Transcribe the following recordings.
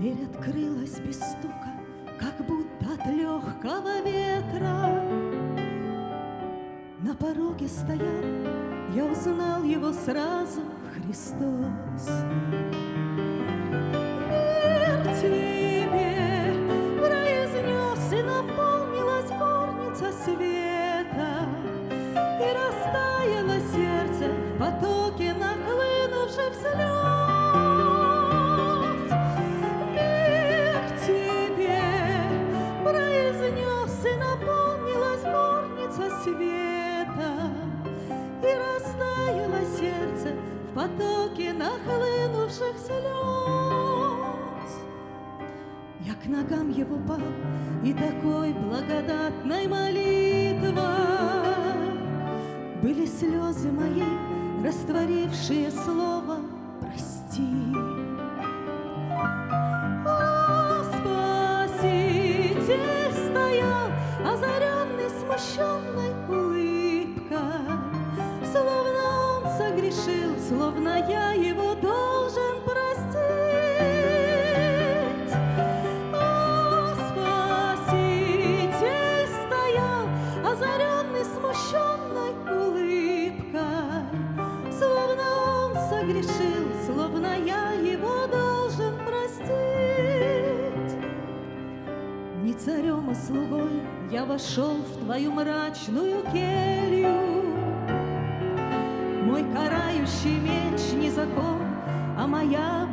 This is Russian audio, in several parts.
Дверь открылась без стука, как будто от легкого ветра. На пороге стоял, я узнал его сразу, Христос. Мир тебе произнес, и наполнилась горница света, и растаяло сердце в потоке нахлынувших слез. Нахлынувших слез. Я к ногам его пал, и такой благодатной молитва Были слезы мои, растворившие слово «прости». О, Спаситель стоял, озаренный смущенной улыбкой, Словно он согрешил, словно я вошел в твою мрачную келью, мой карающий меч не закон, а моя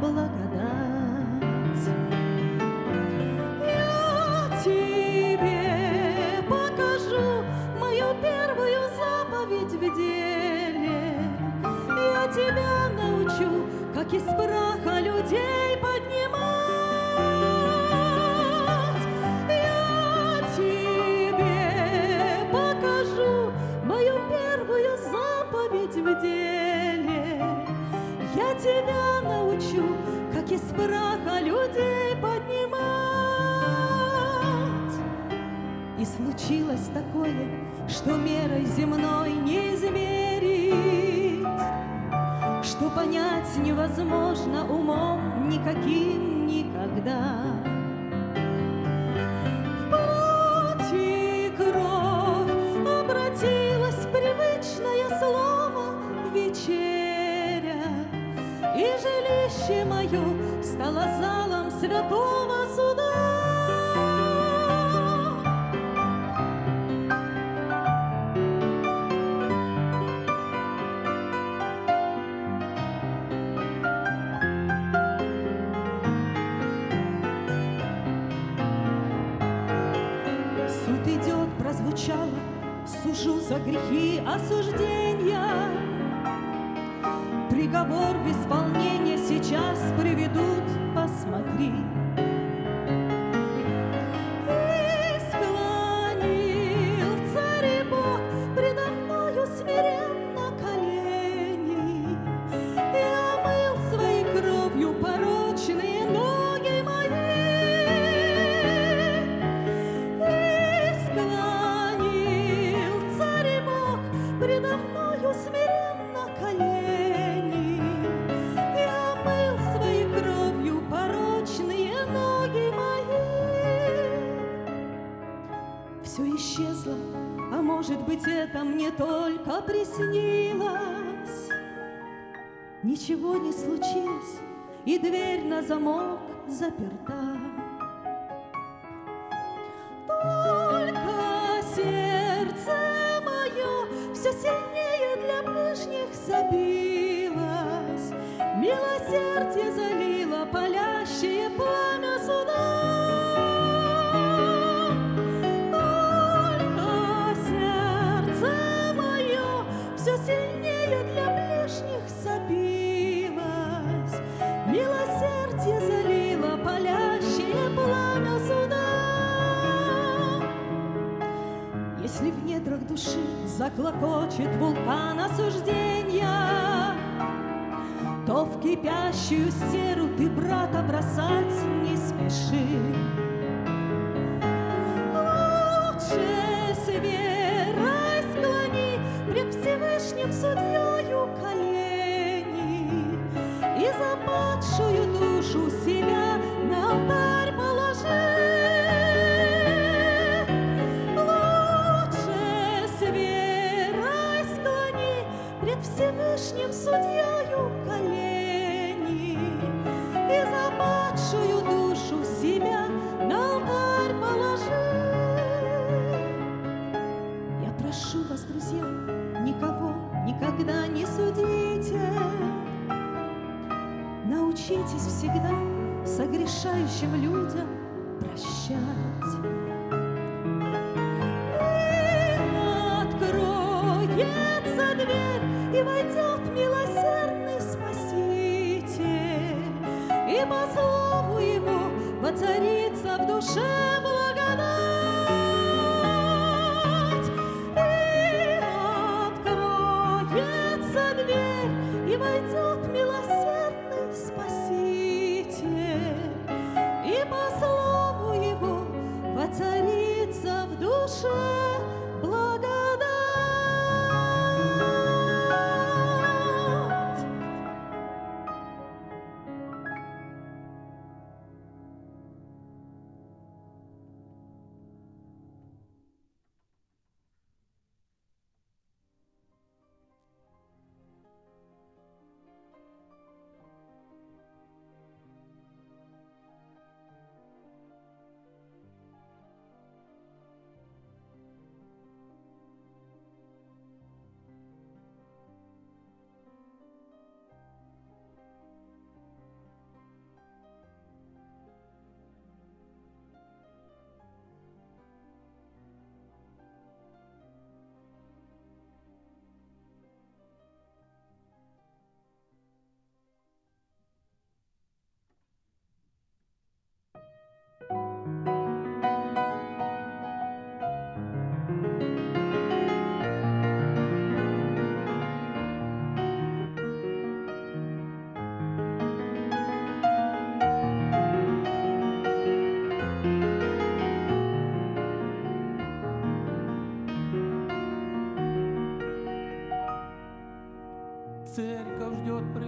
такое, что мерой земной не измерить, Что понять невозможно умом никаким никогда. В плоть и кровь обратилось привычное слово вечеря, И жилище мое стало залом святого прозвучало, сужу за грехи осуждения. Приговор в исполнение сейчас приведут, посмотри. Это мне только приснилось. Ничего не случилось, и дверь на замок заперта. Только сердце мое все сильнее для ближних забилось. Души заклокочет вулкан осуждения, То в кипящую серу ты брата бросать не спеши. Лучше с верой склони пред Всевышним судьею согрешающим людям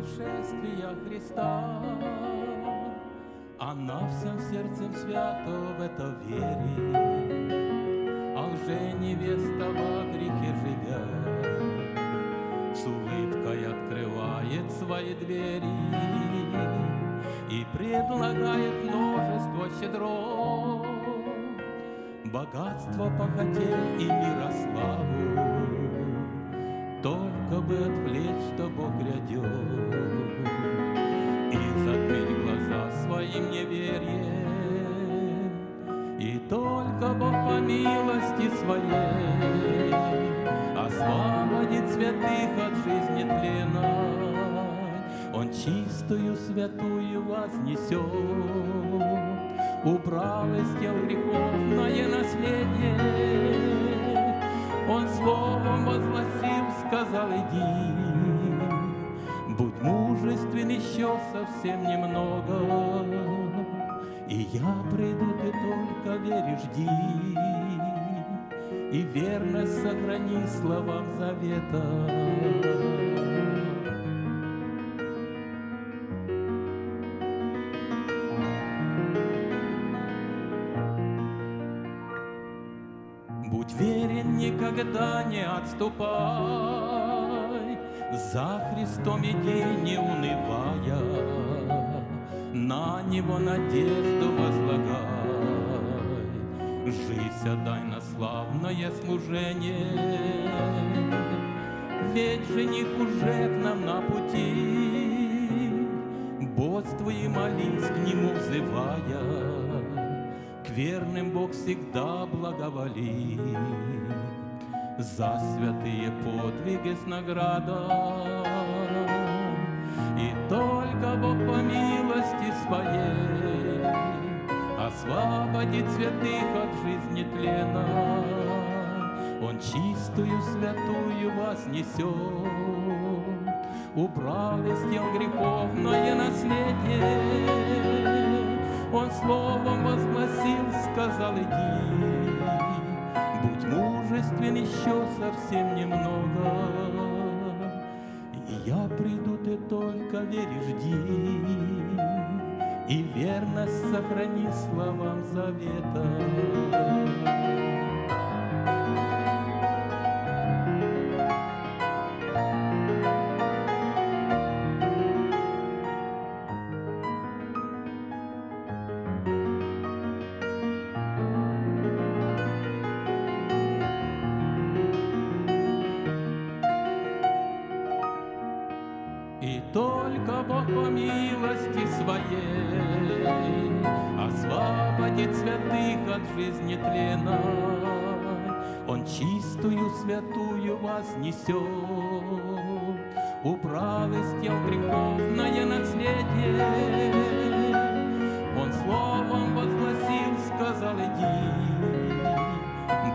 пришествия Христа, Она всем сердцем свято в это верит, А лже-невеста во грехе живя, С улыбкой открывает свои двери И предлагает множество щедро, Богатство похотел и мирославу, только бы отвлечь, что Бог грядет. И затмить глаза своим неверием И только Бог по милости своей Освободит святых от жизни тленной. Он чистую святую вознесет. Убрал из тел греховное наследие. Он словом возгласил, сказал, иди, Будь мужествен еще совсем немного, И я приду, ты только верь и жди, И верность сохрани словам завета. Никогда не отступай, За Христом иди, не унывая, На Него надежду возлагай. Жизнь отдай на славное служение, Ведь жених уже к нам на пути, Бодствуй и молись к Нему взывая, к верным Бог всегда благоволит. За святые подвиги с награда. И только Бог по милости своей Освободит святых от жизни тлена. Он чистую святую вознесет, Убрал из тел греховное наследие. Он словом возгласил, сказал, иди, мужествен еще совсем немного, И я приду, ты только верь и жди, И верность сохрани словам завета. Своей освободит святых от жизни тленной. Он чистую святую вознесет, убрал из тел греховное наследие. Он словом возгласил, сказал, иди,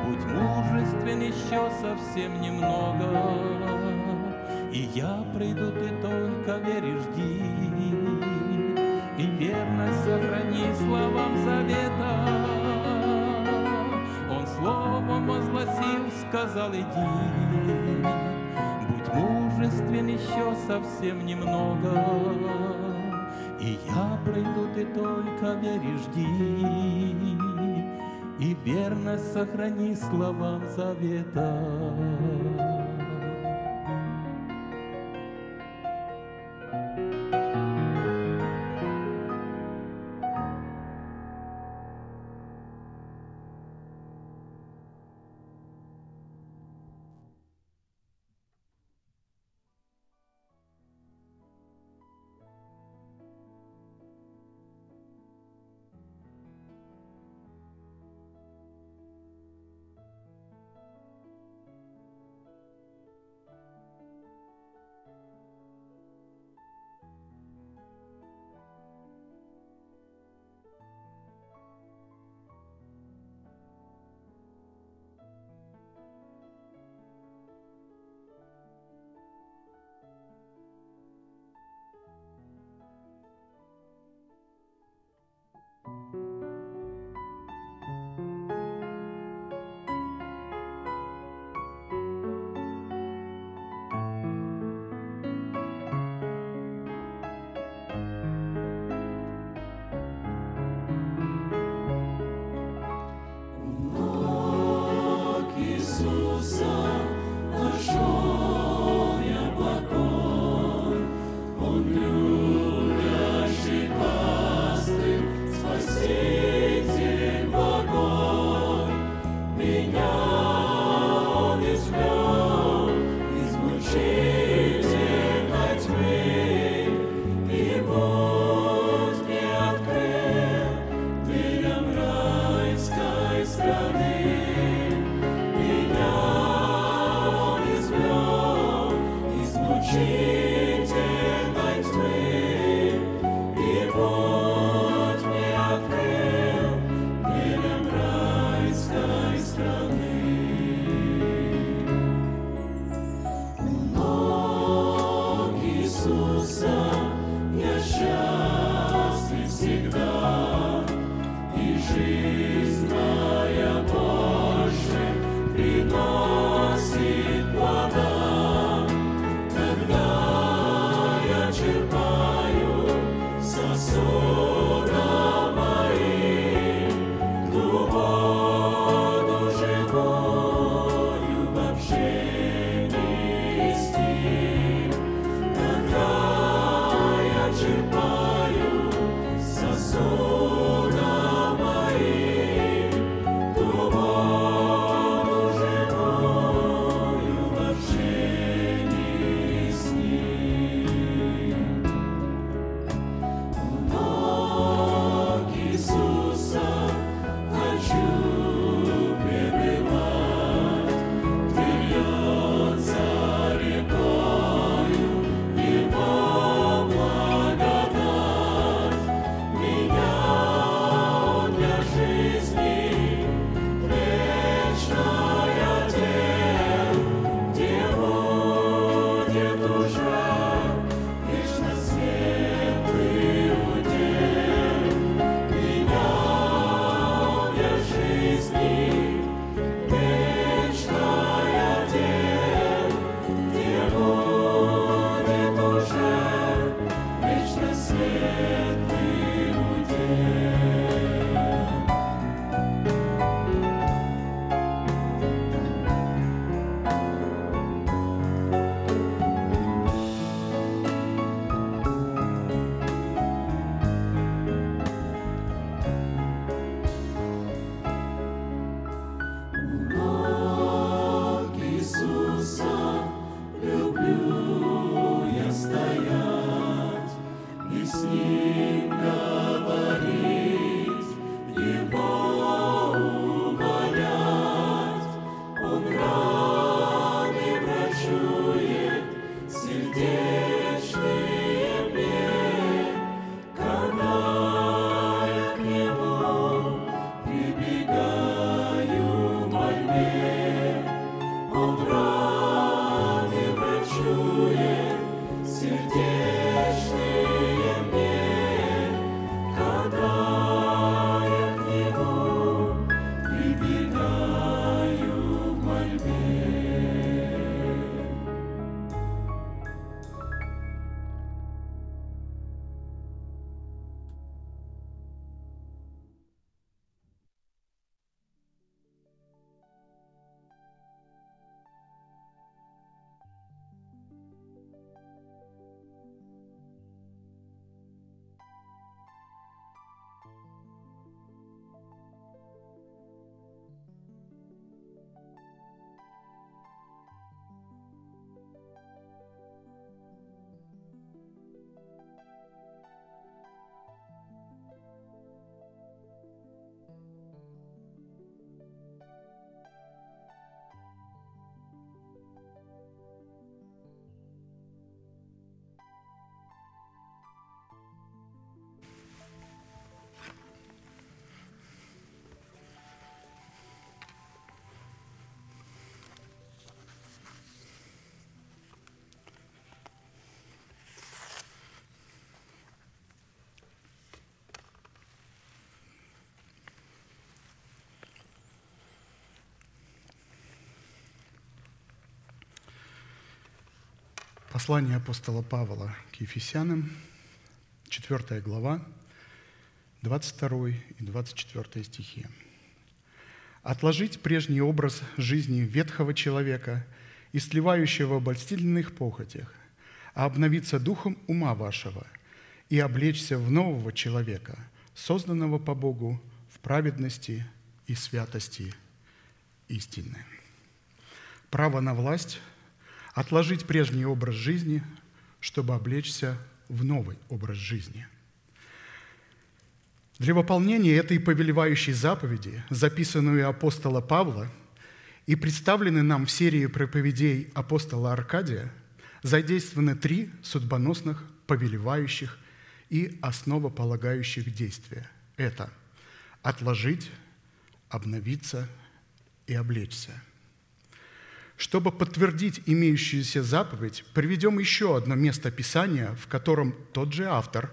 будь мужествен еще совсем немного, и я приду, ты только веришь, жди, словам завета. Он словом возгласил, сказал, иди, Будь мужествен еще совсем немного, И я приду, ты только веришь, жди, И верность сохрани словам завета. Послание апостола Павла к Ефесянам, 4 глава, 22 и 24 стихи. «Отложить прежний образ жизни ветхого человека и сливающего в обольстительных похотях, а обновиться духом ума вашего и облечься в нового человека, созданного по Богу в праведности и святости истины». Право на власть – отложить прежний образ жизни, чтобы облечься в новый образ жизни. Для выполнения этой повелевающей заповеди, записанную апостола Павла и представленной нам в серии проповедей апостола Аркадия, задействованы три судьбоносных, повелевающих и основополагающих действия. Это отложить, обновиться и облечься – чтобы подтвердить имеющуюся заповедь, приведем еще одно место Писания, в котором тот же автор,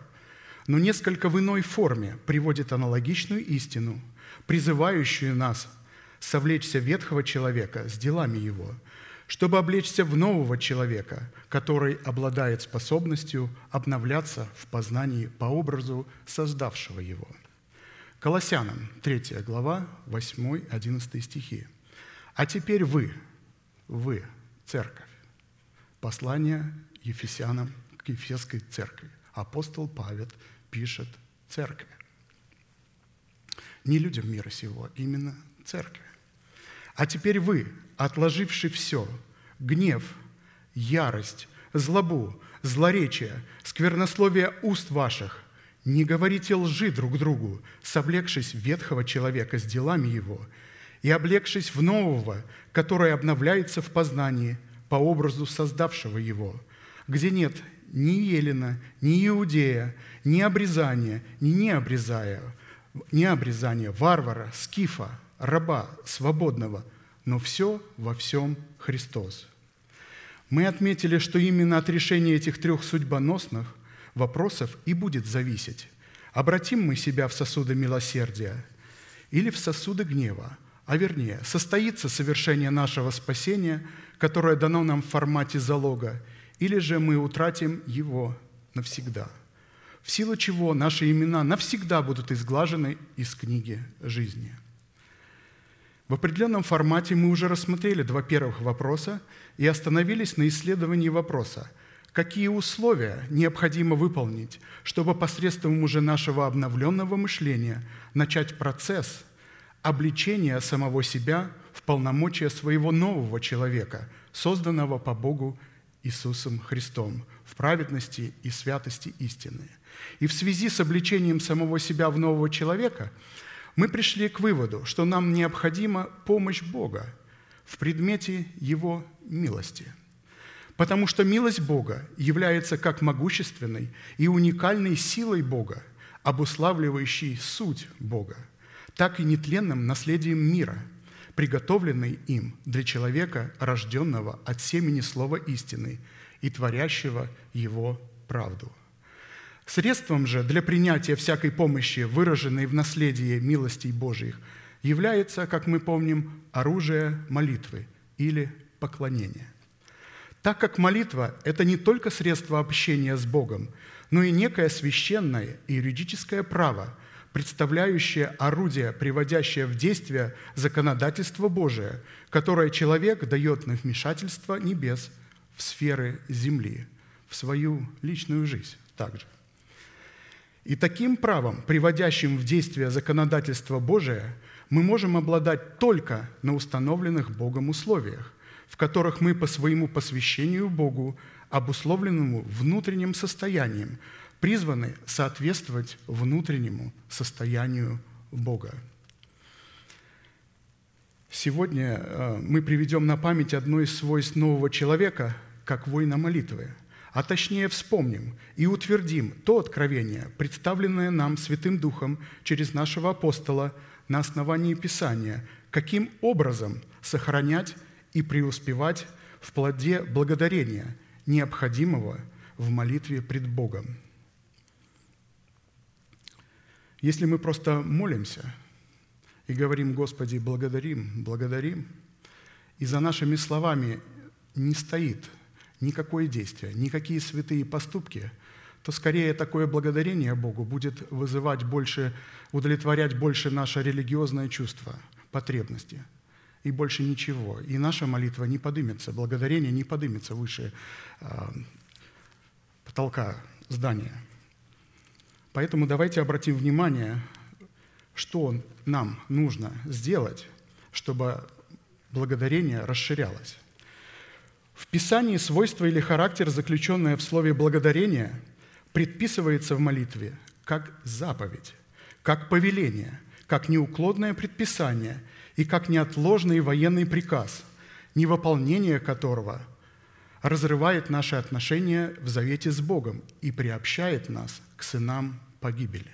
но несколько в иной форме приводит аналогичную истину, призывающую нас совлечься ветхого человека с делами его, чтобы облечься в нового человека, который обладает способностью обновляться в познании по образу создавшего его. Колоссянам, 3 глава, 8-11 стихи. «А теперь вы, вы, церковь. Послание Ефесянам к Ефесской церкви. Апостол Павел пишет церкви. Не людям мира сего, именно церкви. А теперь вы, отложивши все, гнев, ярость, злобу, злоречие, сквернословие уст ваших, не говорите лжи друг другу, совлекшись ветхого человека с делами его – и облегшись в нового, который обновляется в познании по образу создавшего его, где нет ни Елена, ни Иудея, ни обрезания, ни необрезая, ни обрезания варвара, скифа, раба, свободного, но все во всем Христос. Мы отметили, что именно от решения этих трех судьбоносных вопросов и будет зависеть, обратим мы себя в сосуды милосердия или в сосуды гнева – а вернее, состоится совершение нашего спасения, которое дано нам в формате залога, или же мы утратим его навсегда, в силу чего наши имена навсегда будут изглажены из книги жизни. В определенном формате мы уже рассмотрели два первых вопроса и остановились на исследовании вопроса, какие условия необходимо выполнить, чтобы посредством уже нашего обновленного мышления начать процесс – обличение самого себя в полномочия своего нового человека, созданного по Богу Иисусом Христом в праведности и святости истины. И в связи с обличением самого себя в нового человека мы пришли к выводу, что нам необходима помощь Бога в предмете Его милости. Потому что милость Бога является как могущественной и уникальной силой Бога, обуславливающей суть Бога – так и нетленным наследием мира, приготовленный им для человека, рожденного от семени слова истины и творящего его правду. Средством же для принятия всякой помощи, выраженной в наследии милостей Божьих, является, как мы помним, оружие молитвы или поклонения. Так как молитва – это не только средство общения с Богом, но и некое священное и юридическое право – представляющее орудие, приводящее в действие законодательство Божие, которое человек дает на вмешательство небес в сферы земли, в свою личную жизнь также. И таким правом, приводящим в действие законодательство Божие, мы можем обладать только на установленных Богом условиях, в которых мы по своему посвящению Богу, обусловленному внутренним состоянием, призваны соответствовать внутреннему состоянию Бога. Сегодня э, мы приведем на память одно из свойств нового человека, как воина молитвы, а точнее вспомним и утвердим то откровение, представленное нам Святым Духом через нашего апостола на основании Писания, каким образом сохранять и преуспевать в плоде благодарения, необходимого в молитве пред Богом. Если мы просто молимся и говорим, Господи, благодарим, благодарим, и за нашими словами не стоит никакое действие, никакие святые поступки, то скорее такое благодарение Богу будет вызывать больше, удовлетворять больше наше религиозное чувство, потребности – и больше ничего. И наша молитва не подымется, благодарение не подымется выше э, потолка здания. Поэтому давайте обратим внимание, что нам нужно сделать, чтобы благодарение расширялось. В Писании свойство или характер, заключенное в слове «благодарение», предписывается в молитве как заповедь, как повеление, как неуклонное предписание и как неотложный военный приказ, невыполнение которого разрывает наши отношения в завете с Богом и приобщает нас к сынам погибели.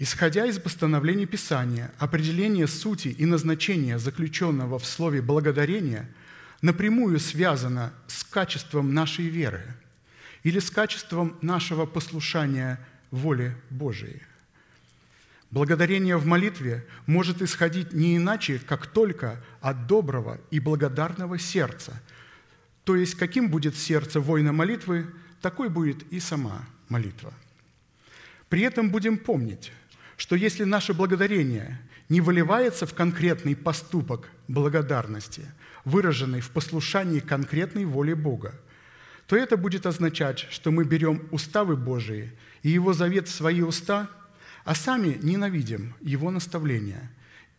Исходя из постановлений Писания, определение сути и назначения заключенного в слове «благодарение» напрямую связано с качеством нашей веры или с качеством нашего послушания воле Божией. Благодарение в молитве может исходить не иначе, как только от доброго и благодарного сердца. То есть, каким будет сердце воина молитвы, такой будет и сама молитва. При этом будем помнить, что если наше благодарение не выливается в конкретный поступок благодарности, выраженный в послушании конкретной воле Бога, то это будет означать, что мы берем уставы Божии и Его завет в свои уста – а сами ненавидим Его наставления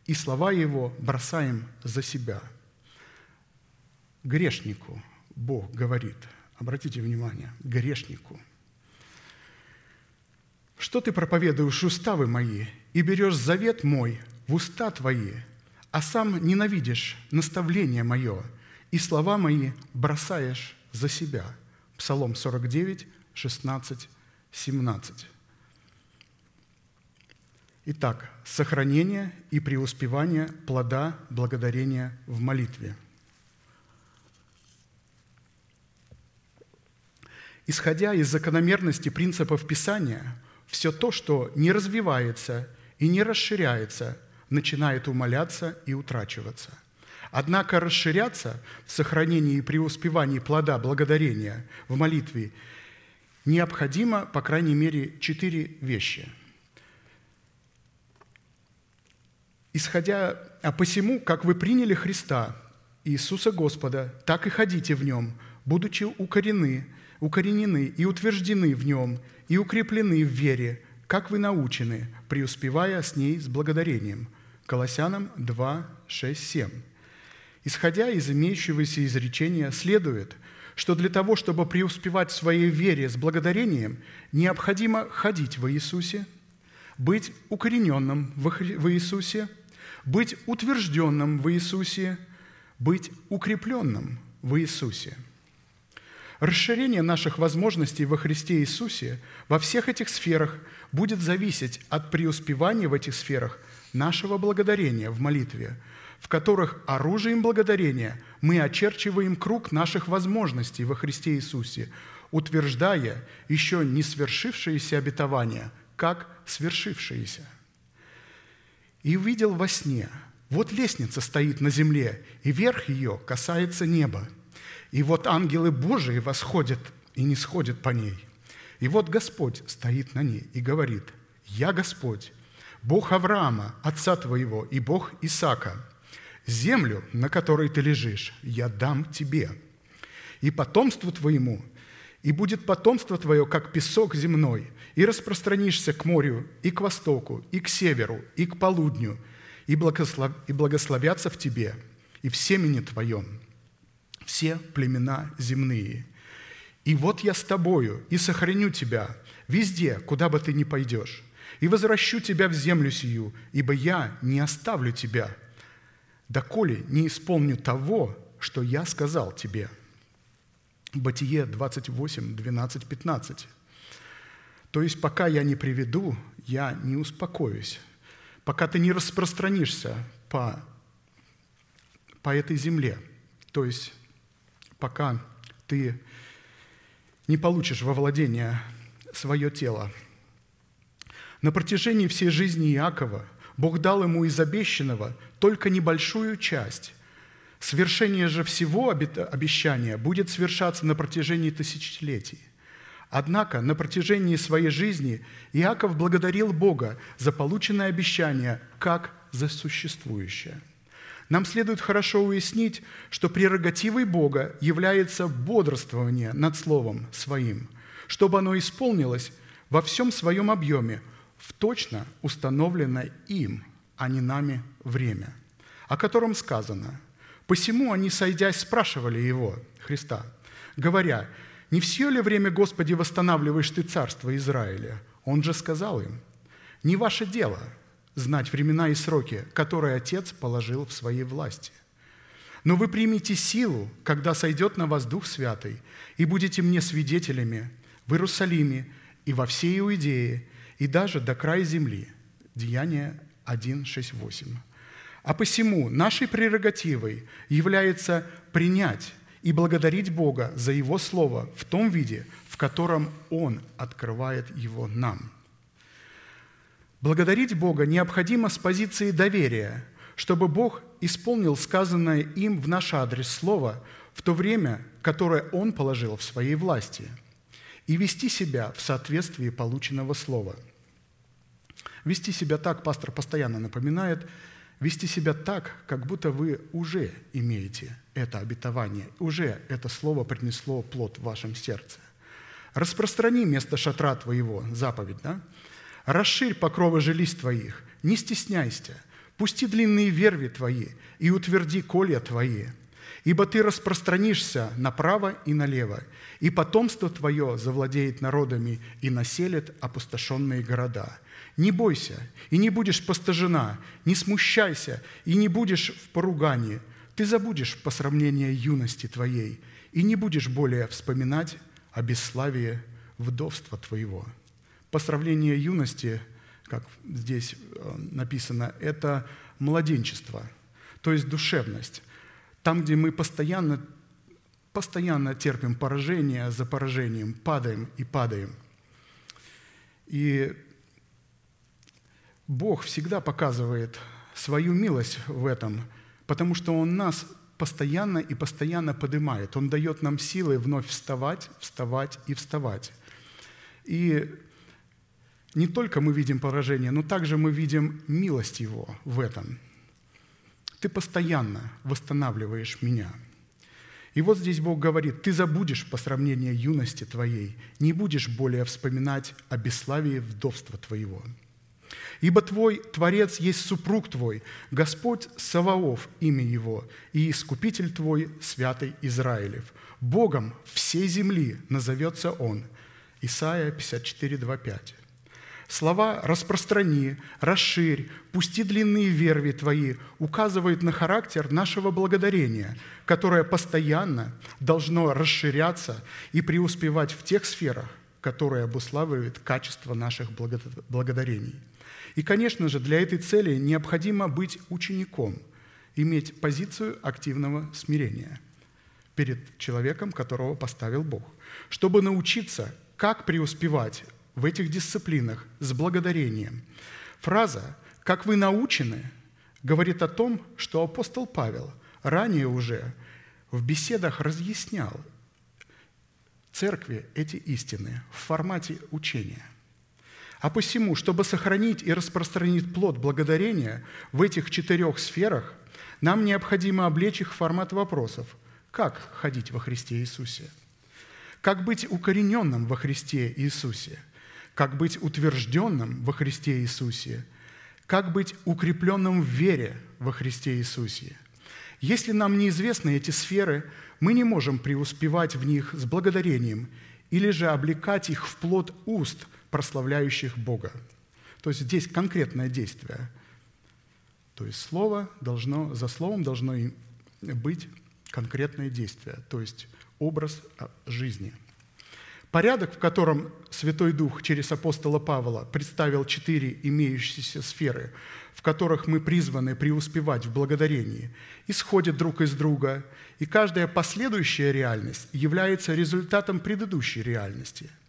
и слова Его бросаем за себя. Грешнику Бог говорит, обратите внимание, грешнику, что ты проповедуешь уставы мои и берешь завет мой в уста твои, а сам ненавидишь наставление мое и слова мои бросаешь за себя. Псалом 49, 16, 17. Итак, сохранение и преуспевание плода благодарения в молитве. Исходя из закономерности принципов Писания, все то, что не развивается и не расширяется, начинает умоляться и утрачиваться. Однако расширяться в сохранении и преуспевании плода благодарения в молитве необходимо, по крайней мере, четыре вещи – исходя, а посему, как вы приняли Христа, Иисуса Господа, так и ходите в Нем, будучи укорены, укоренены и утверждены в Нем, и укреплены в вере, как вы научены, преуспевая с ней с благодарением». Колоссянам 2, 6, 7. Исходя из имеющегося изречения, следует, что для того, чтобы преуспевать в своей вере с благодарением, необходимо ходить в Иисусе, быть укорененным в Иисусе – быть утвержденным в Иисусе, быть укрепленным в Иисусе. Расширение наших возможностей во Христе Иисусе во всех этих сферах будет зависеть от преуспевания в этих сферах нашего благодарения в молитве, в которых оружием благодарения мы очерчиваем круг наших возможностей во Христе Иисусе, утверждая еще не свершившиеся обетования, как свершившиеся – и увидел во сне, вот лестница стоит на земле, и верх ее касается неба. И вот ангелы Божии восходят и не сходят по ней. И вот Господь стоит на ней и говорит, «Я Господь, Бог Авраама, отца твоего, и Бог Исаака. Землю, на которой ты лежишь, я дам тебе, и потомству твоему, и будет потомство твое, как песок земной, и распространишься к морю, и к востоку, и к северу, и к полудню, и, благослов... и благословятся в тебе, и в семени твоем все племена земные. И вот я с тобою, и сохраню тебя везде, куда бы ты ни пойдешь, и возвращу тебя в землю сию, ибо я не оставлю тебя, доколе не исполню того, что я сказал тебе». Бытие 28, 12, 15. То есть, пока я не приведу, я не успокоюсь. Пока ты не распространишься по, по этой земле, то есть, пока ты не получишь во владение свое тело. На протяжении всей жизни Иакова Бог дал ему из обещанного только небольшую часть, Свершение же всего обещания будет совершаться на протяжении тысячелетий. Однако на протяжении своей жизни Иаков благодарил Бога за полученное обещание как за существующее. Нам следует хорошо уяснить, что прерогативой Бога является бодрствование над Словом Своим, чтобы оно исполнилось во всем своем объеме в точно установленное им, а не нами время, о котором сказано – Посему они, сойдясь, спрашивали его, Христа, говоря, «Не все ли время, Господи, восстанавливаешь Ты царство Израиля?» Он же сказал им, «Не ваше дело знать времена и сроки, которые Отец положил в своей власти. Но вы примите силу, когда сойдет на вас Дух Святый, и будете мне свидетелями в Иерусалиме и во всей Иудее, и даже до края земли». Деяние 1, 6, 8. А посему нашей прерогативой является принять и благодарить Бога за Его Слово в том виде, в котором Он открывает его нам. Благодарить Бога необходимо с позиции доверия, чтобы Бог исполнил сказанное им в наш адрес Слово в то время, которое Он положил в своей власти, и вести себя в соответствии полученного Слова. Вести себя так, пастор постоянно напоминает – вести себя так, как будто вы уже имеете это обетование, уже это слово принесло плод в вашем сердце. Распространи место шатра твоего, заповедь, да? Расширь покровы жилищ твоих, не стесняйся, пусти длинные верви твои и утверди колья твои, ибо ты распространишься направо и налево, и потомство твое завладеет народами и населит опустошенные города – не бойся, и не будешь постажена, не смущайся, и не будешь в поругании. Ты забудешь посрамление юности твоей, и не будешь более вспоминать о бесславии вдовства твоего. Посравление юности, как здесь э, написано, это младенчество, то есть душевность. Там, где мы постоянно, постоянно терпим поражение за поражением, падаем и падаем. И Бог всегда показывает свою милость в этом, потому что Он нас постоянно и постоянно поднимает. Он дает нам силы вновь вставать, вставать и вставать. И не только мы видим поражение, но также мы видим милость Его в этом. Ты постоянно восстанавливаешь меня. И вот здесь Бог говорит, ты забудешь по сравнению юности твоей, не будешь более вспоминать о бесславии вдовства твоего. Ибо Твой Творец есть супруг Твой, Господь Саваоф, имя Его, и Искупитель Твой, Святый Израилев. Богом всей земли назовется Он». Исайя 54, 2, 5. Слова «распространи», «расширь», «пусти длинные верви твои» указывают на характер нашего благодарения, которое постоянно должно расширяться и преуспевать в тех сферах, которые обуславливают качество наших благодарений – и, конечно же, для этой цели необходимо быть учеником, иметь позицию активного смирения перед человеком, которого поставил Бог, чтобы научиться, как преуспевать в этих дисциплинах с благодарением. Фраза «как вы научены» говорит о том, что апостол Павел ранее уже в беседах разъяснял церкви эти истины в формате учения. А посему, чтобы сохранить и распространить плод благодарения в этих четырех сферах, нам необходимо облечь их в формат вопросов. Как ходить во Христе Иисусе? Как быть укорененным во Христе Иисусе? Как быть утвержденным во Христе Иисусе? Как быть укрепленным в вере во Христе Иисусе? Если нам неизвестны эти сферы, мы не можем преуспевать в них с благодарением или же облекать их в плод уст – прославляющих Бога. То есть здесь конкретное действие. То есть слово должно, за словом должно быть конкретное действие, то есть образ а, жизни. Порядок, в котором Святой Дух через апостола Павла представил четыре имеющиеся сферы, в которых мы призваны преуспевать в благодарении, исходит друг из друга, и каждая последующая реальность является результатом предыдущей реальности –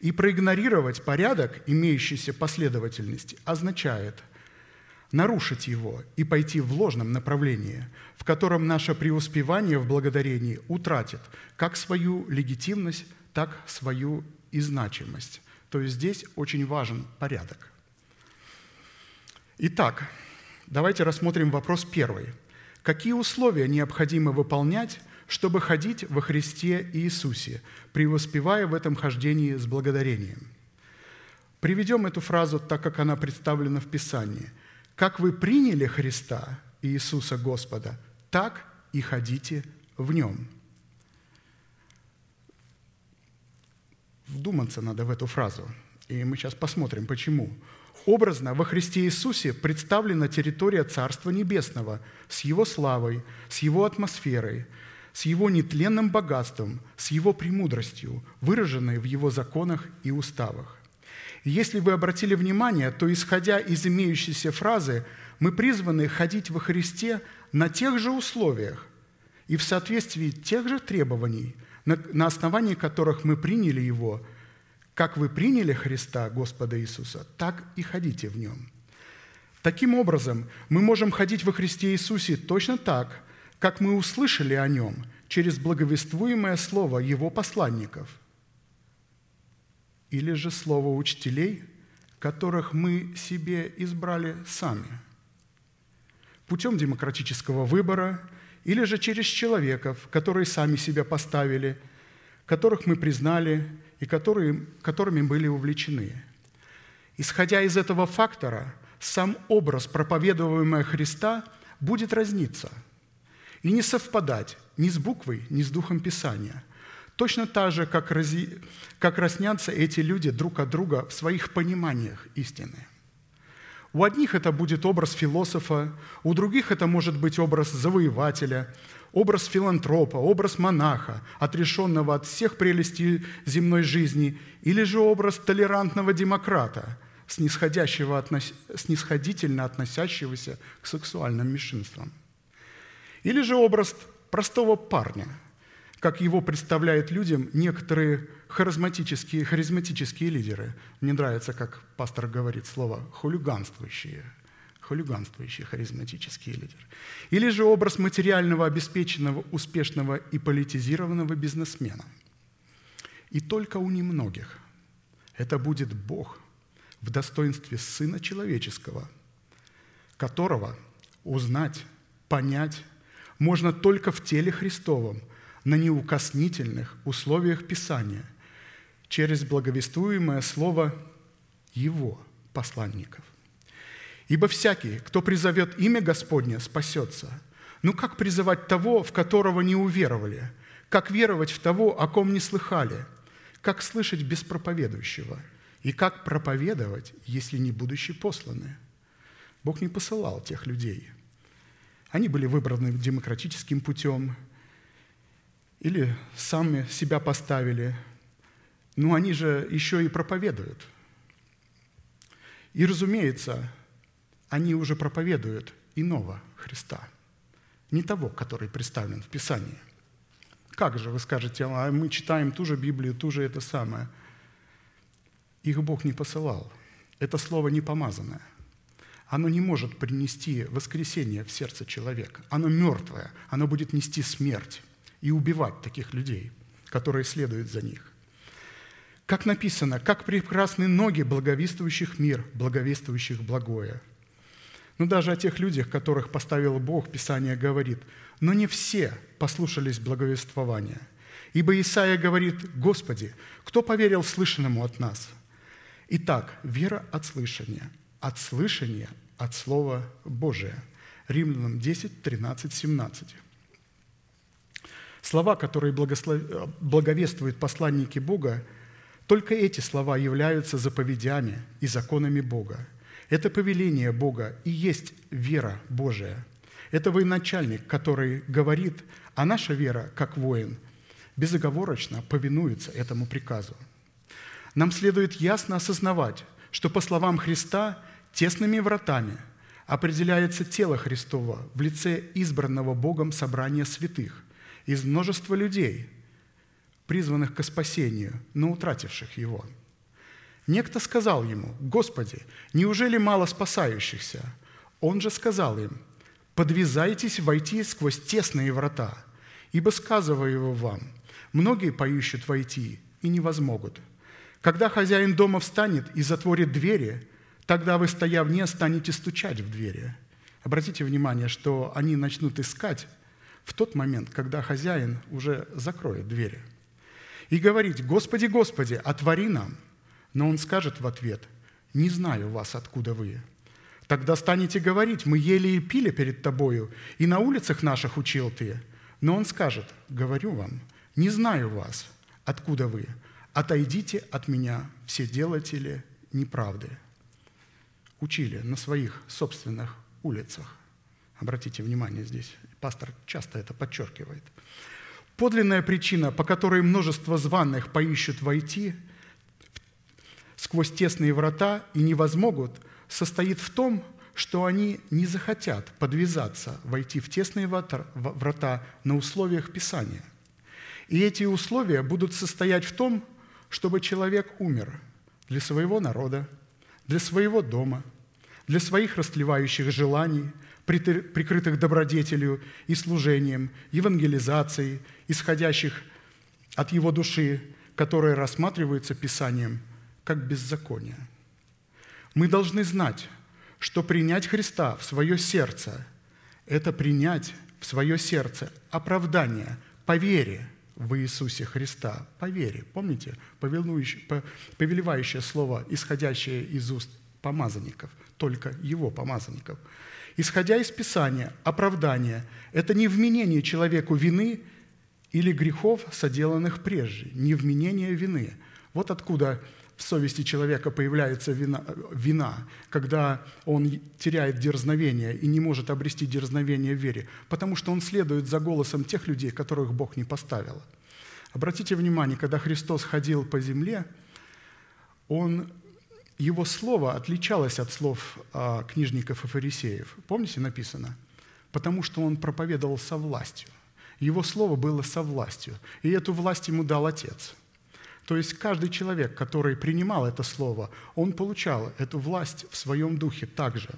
и проигнорировать порядок имеющейся последовательности означает нарушить его и пойти в ложном направлении, в котором наше преуспевание в благодарении утратит как свою легитимность, так свою и значимость. То есть здесь очень важен порядок. Итак, давайте рассмотрим вопрос первый. Какие условия необходимо выполнять, чтобы ходить во Христе Иисусе, преуспевая в этом хождении с благодарением? Приведем эту фразу так, как она представлена в Писании. «Как вы приняли Христа, Иисуса Господа, так и ходите в Нем». Вдуматься надо в эту фразу. И мы сейчас посмотрим, почему. Образно во Христе Иисусе представлена территория Царства Небесного с Его славой, с Его атмосферой, с Его нетленным богатством, с Его премудростью, выраженной в Его законах и уставах. Если вы обратили внимание, то, исходя из имеющейся фразы, мы призваны ходить во Христе на тех же условиях и в соответствии тех же требований, на основании которых мы приняли Его – как вы приняли Христа, Господа Иисуса, так и ходите в Нем. Таким образом, мы можем ходить во Христе Иисусе точно так, как мы услышали о Нем через благовествуемое слово Его посланников или же слово учителей, которых мы себе избрали сами, путем демократического выбора или же через человеков, которые сами себя поставили, которых мы признали и которые, которыми были увлечены. Исходя из этого фактора, сам образ проповедуемого Христа будет разниться и не совпадать ни с буквой, ни с духом Писания. Точно так же, как, рази... как разнятся эти люди друг от друга в своих пониманиях истины. У одних это будет образ философа, у других это может быть образ завоевателя – образ филантропа, образ монаха, отрешенного от всех прелестей земной жизни, или же образ толерантного демократа, снисходящего, снисходительно относящегося к сексуальным меньшинствам. Или же образ простого парня, как его представляют людям некоторые харизматические, харизматические лидеры. Мне нравится, как пастор говорит слово «хулиганствующие», хулиганствующий харизматический лидер. Или же образ материального, обеспеченного, успешного и политизированного бизнесмена. И только у немногих это будет Бог в достоинстве Сына Человеческого, которого узнать, понять можно только в теле Христовом, на неукоснительных условиях Писания, через благовествуемое слово Его посланников. Ибо всякий, кто призовет имя Господне, спасется. Ну как призывать того, в которого не уверовали? Как веровать в того, о ком не слыхали? Как слышать без проповедующего? И как проповедовать, если не будучи посланы? Бог не посылал тех людей. Они были выбраны демократическим путем или сами себя поставили. Но они же еще и проповедуют. И, разумеется, они уже проповедуют иного Христа, не того, который представлен в Писании. Как же вы скажете, а мы читаем ту же Библию, ту же это самое. Их Бог не посылал. Это слово не помазанное. Оно не может принести воскресение в сердце человека. Оно мертвое. Оно будет нести смерть и убивать таких людей, которые следуют за них. Как написано, как прекрасны ноги благовествующих мир, благовествующих благое – но даже о тех людях, которых поставил Бог, Писание говорит, но не все послушались благовествования. Ибо Исаия говорит, Господи, кто поверил слышанному от нас? Итак, вера от слышания, от слышания, от Слова Божия. Римлянам 10, 13, 17. Слова, которые благослов... благовествуют посланники Бога, только эти слова являются заповедями и законами Бога – это повеление Бога и есть вера Божия. Это военачальник, который говорит, а наша вера, как воин, безоговорочно повинуется этому приказу. Нам следует ясно осознавать, что по словам Христа тесными вратами определяется тело Христова в лице избранного Богом собрания святых из множества людей, призванных к спасению, но утративших его – Некто сказал ему, «Господи, неужели мало спасающихся?» Он же сказал им, «Подвязайтесь войти сквозь тесные врата, ибо сказываю вам, многие поищут войти и не возмогут. Когда хозяин дома встанет и затворит двери, тогда вы, стоя вне, станете стучать в двери». Обратите внимание, что они начнут искать в тот момент, когда хозяин уже закроет двери. И говорить, «Господи, Господи, отвори нам!» Но он скажет в ответ, «Не знаю вас, откуда вы». Тогда станете говорить, мы ели и пили перед тобою, и на улицах наших учил ты. Но он скажет, говорю вам, не знаю вас, откуда вы. Отойдите от меня, все делатели неправды. Учили на своих собственных улицах. Обратите внимание здесь, пастор часто это подчеркивает. Подлинная причина, по которой множество званых поищут войти сквозь тесные врата и не возмогут, состоит в том, что они не захотят подвязаться, войти в тесные врата на условиях Писания. И эти условия будут состоять в том, чтобы человек умер для своего народа, для своего дома, для своих растлевающих желаний – прикрытых добродетелью и служением, евангелизацией, исходящих от его души, которые рассматриваются Писанием как беззаконие. Мы должны знать, что принять Христа в свое сердце – это принять в свое сердце оправдание по вере в Иисусе Христа, по вере. Помните, повелевающее слово, исходящее из уст помазанников, только его помазанников – исходя из Писания, оправдание – это не вменение человеку вины или грехов, соделанных прежде, не вменение вины. Вот откуда в совести человека появляется вина, вина, когда он теряет дерзновение и не может обрести дерзновение в вере, потому что он следует за голосом тех людей, которых Бог не поставил. Обратите внимание, когда Христос ходил по земле, Он его слово отличалось от слов а, книжников и фарисеев. Помните, написано? Потому что он проповедовал со властью. Его слово было со властью. И эту власть ему дал Отец. То есть каждый человек, который принимал это слово, он получал эту власть в своем духе также.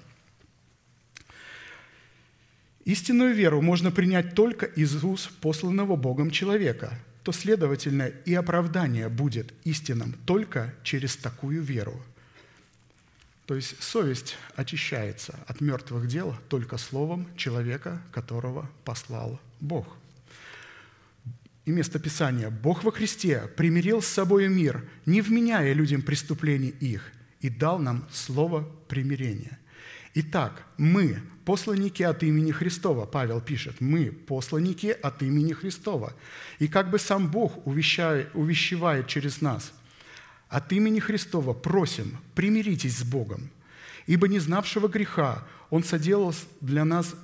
Истинную веру можно принять только из уст посланного Богом человека, то, следовательно, и оправдание будет истинным только через такую веру – то есть совесть очищается от мертвых дел только словом человека, которого послал Бог. И место Писания «Бог во Христе примирил с собой мир, не вменяя людям преступлений их, и дал нам слово примирения». Итак, мы, посланники от имени Христова, Павел пишет, мы, посланники от имени Христова. И как бы сам Бог увещает, увещевает через нас – от имени Христова просим, примиритесь с Богом, ибо не знавшего греха Он соделал для нас,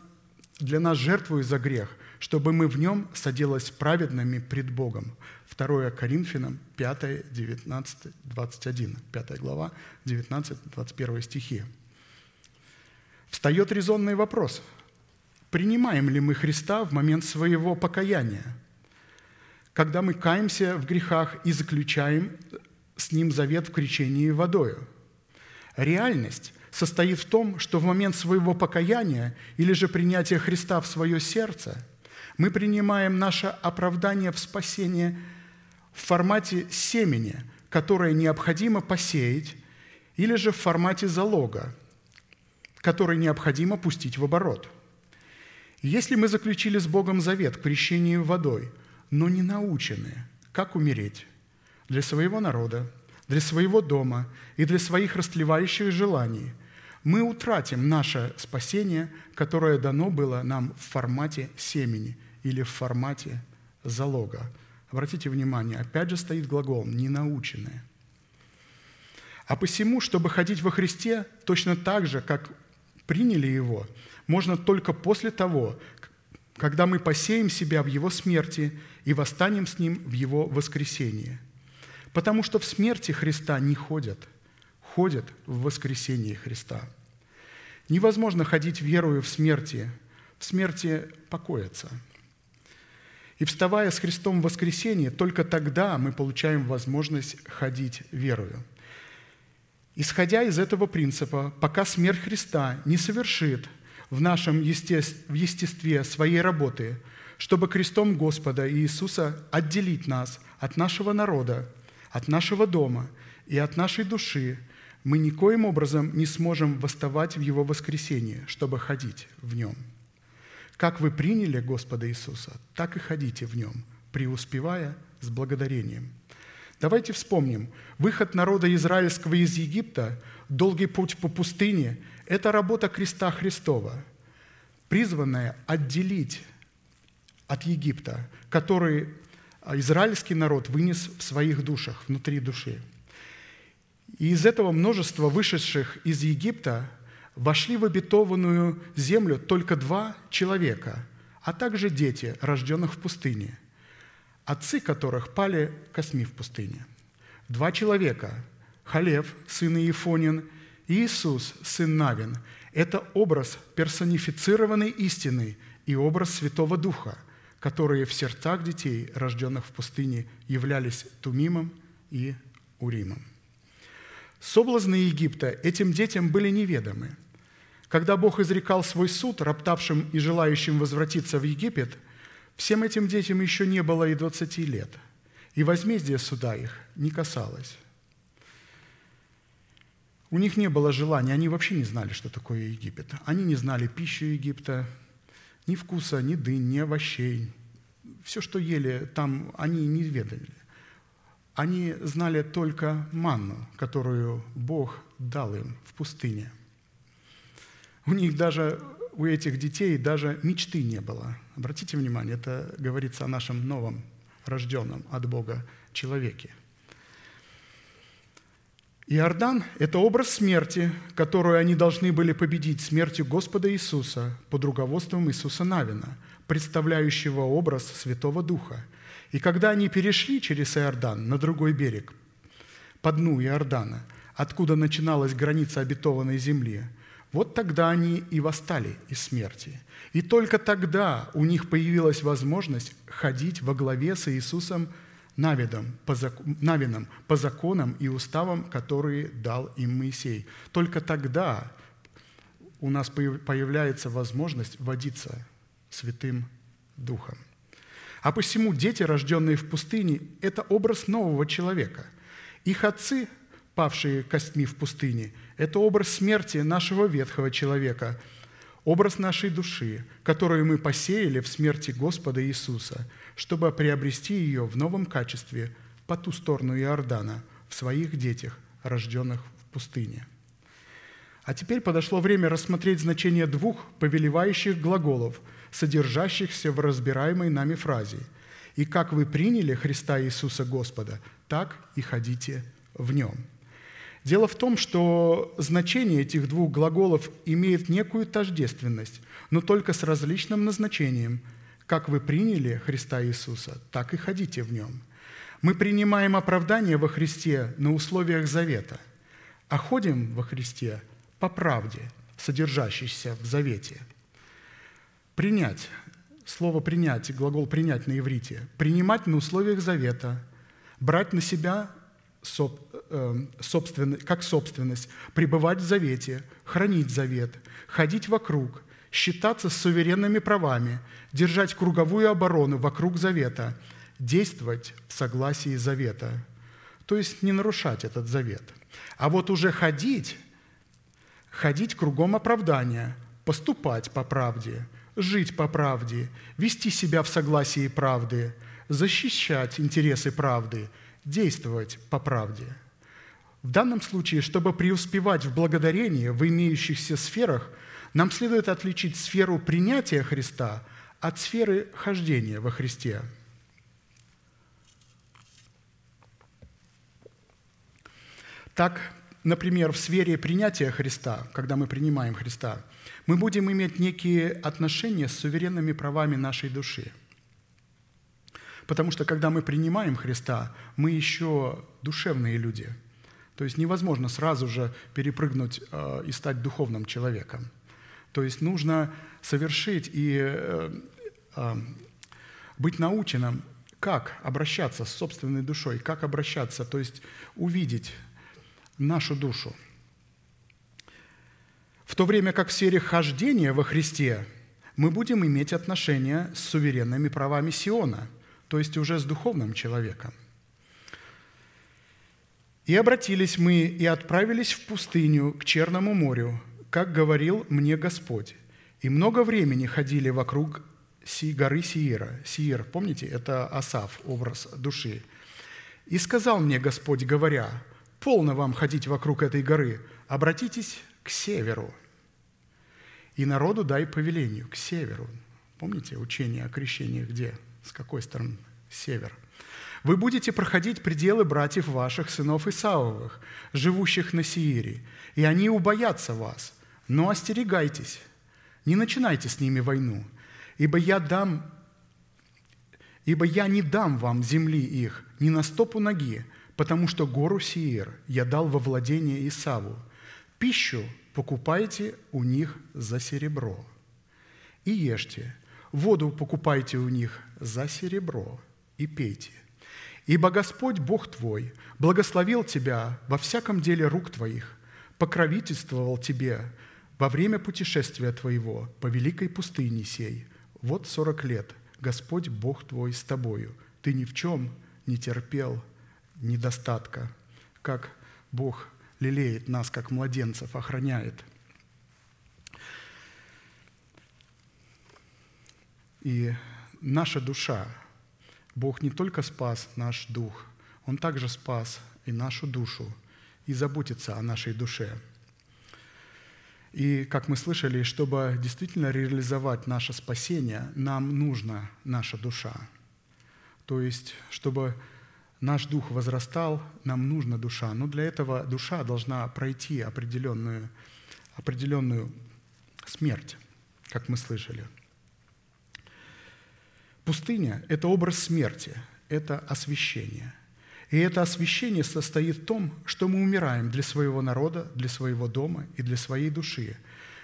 для нас жертву за грех, чтобы мы в нем соделались праведными пред Богом. 2 Коринфянам 5, 19, 21, 5 глава, 19, 21 стихи. Встает резонный вопрос. Принимаем ли мы Христа в момент своего покаяния? Когда мы каемся в грехах и заключаем с ним завет в крещении водою. Реальность состоит в том, что в момент своего покаяния или же принятия Христа в свое сердце мы принимаем наше оправдание в спасение в формате семени, которое необходимо посеять, или же в формате залога, который необходимо пустить в оборот. Если мы заключили с Богом завет к крещению водой, но не научены, как умереть, для своего народа, для своего дома и для своих растлевающих желаний, мы утратим наше спасение, которое дано было нам в формате семени или в формате залога. Обратите внимание, опять же стоит глагол «ненаученные». А посему, чтобы ходить во Христе точно так же, как приняли Его, можно только после того, когда мы посеем себя в Его смерти и восстанем с Ним в Его воскресении – Потому что в смерти Христа не ходят, ходят в воскресении Христа. Невозможно ходить верою в смерти, в смерти покоиться. И вставая с Христом в воскресенье, только тогда мы получаем возможность ходить верою. Исходя из этого принципа, пока смерть Христа не совершит в нашем естестве своей работы, чтобы крестом Господа Иисуса отделить нас от нашего народа, от нашего дома и от нашей души, мы никоим образом не сможем восставать в Его воскресенье, чтобы ходить в Нем. Как вы приняли Господа Иисуса, так и ходите в Нем, преуспевая с благодарением. Давайте вспомним. Выход народа израильского из Египта, долгий путь по пустыне – это работа креста Христова, призванная отделить от Египта, который израильский народ вынес в своих душах, внутри души – и из этого множества вышедших из Египта вошли в обетованную землю только два человека, а также дети, рожденных в пустыне, отцы которых пали косми в пустыне. Два человека – Халев, сын Иефонин, и Иисус, сын Навин – это образ персонифицированной истины и образ Святого Духа, которые в сердцах детей, рожденных в пустыне, являлись Тумимом и Уримом. Соблазны Египта этим детям были неведомы. Когда Бог изрекал свой суд роптавшим и желающим возвратиться в Египет, всем этим детям еще не было и 20 лет, и возмездие суда их не касалось. У них не было желания, они вообще не знали, что такое Египет. Они не знали пищу Египта, ни вкуса, ни дынь, ни овощей. Все, что ели там, они не ведали. Они знали только манну, которую Бог дал им в пустыне. У них даже, у этих детей даже мечты не было. Обратите внимание, это говорится о нашем новом, рожденном от Бога человеке. Иордан – это образ смерти, которую они должны были победить смертью Господа Иисуса под руководством Иисуса Навина, представляющего образ Святого Духа – и когда они перешли через Иордан на другой берег, по дну Иордана, откуда начиналась граница обетованной земли, вот тогда они и восстали из смерти. И только тогда у них появилась возможность ходить во главе с Иисусом Навидом, по, Навином, по законам и уставам, которые дал им Моисей. Только тогда у нас появляется возможность водиться Святым Духом. А посему дети, рожденные в пустыне, это образ нового человека. Их отцы, павшие костьми в пустыне, это образ смерти нашего ветхого человека, образ нашей души, которую мы посеяли в смерти Господа Иисуса, чтобы приобрести ее в новом качестве по ту сторону Иордана в своих детях, рожденных в пустыне. А теперь подошло время рассмотреть значение двух повелевающих глаголов – содержащихся в разбираемой нами фразе. «И как вы приняли Христа Иисуса Господа, так и ходите в Нем». Дело в том, что значение этих двух глаголов имеет некую тождественность, но только с различным назначением. Как вы приняли Христа Иисуса, так и ходите в Нем. Мы принимаем оправдание во Христе на условиях завета, а ходим во Христе по правде, содержащейся в завете – Принять. Слово «принять», глагол «принять» на иврите. Принимать на условиях завета, брать на себя эм, как собственность, пребывать в завете, хранить завет, ходить вокруг, считаться с суверенными правами, держать круговую оборону вокруг завета, действовать в согласии завета. То есть не нарушать этот завет. А вот уже ходить, ходить кругом оправдания, поступать по правде, жить по правде, вести себя в согласии правды, защищать интересы правды, действовать по правде. В данном случае, чтобы преуспевать в благодарении в имеющихся сферах, нам следует отличить сферу принятия Христа от сферы хождения во Христе. Так, например, в сфере принятия Христа, когда мы принимаем Христа – мы будем иметь некие отношения с суверенными правами нашей души. Потому что когда мы принимаем Христа, мы еще душевные люди. То есть невозможно сразу же перепрыгнуть э, и стать духовным человеком. То есть нужно совершить и э, э, быть наученным, как обращаться с собственной душой, как обращаться, то есть увидеть нашу душу. В то время как в сфере хождения во Христе мы будем иметь отношения с суверенными правами Сиона, то есть уже с духовным человеком. «И обратились мы и отправились в пустыню к Черному морю, как говорил мне Господь. И много времени ходили вокруг горы Сиера. Сиер, помните, это Асав, образ души. И сказал мне Господь, говоря, полно вам ходить вокруг этой горы, обратитесь к северу. И народу дай повелению, к северу. Помните учение о крещении где? С какой стороны? Север. Вы будете проходить пределы братьев ваших, сынов Исаовых, живущих на Сиире, и они убоятся вас. Но остерегайтесь, не начинайте с ними войну, ибо я дам ибо я не дам вам земли их ни на стопу ноги, потому что гору Сиир я дал во владение Исаву. Пищу покупайте у них за серебро и ешьте, воду покупайте у них за серебро и пейте. Ибо Господь Бог твой благословил тебя во всяком деле рук твоих, покровительствовал тебе во время путешествия твоего по великой пустыне сей. Вот сорок лет Господь Бог твой с тобою. Ты ни в чем не терпел недостатка, как Бог лелеет нас, как младенцев, охраняет. И наша душа, Бог не только спас наш дух, Он также спас и нашу душу, и заботится о нашей душе. И, как мы слышали, чтобы действительно реализовать наше спасение, нам нужна наша душа. То есть, чтобы наш дух возрастал, нам нужна душа. Но для этого душа должна пройти определенную, определенную смерть, как мы слышали. Пустыня – это образ смерти, это освящение. И это освящение состоит в том, что мы умираем для своего народа, для своего дома и для своей души.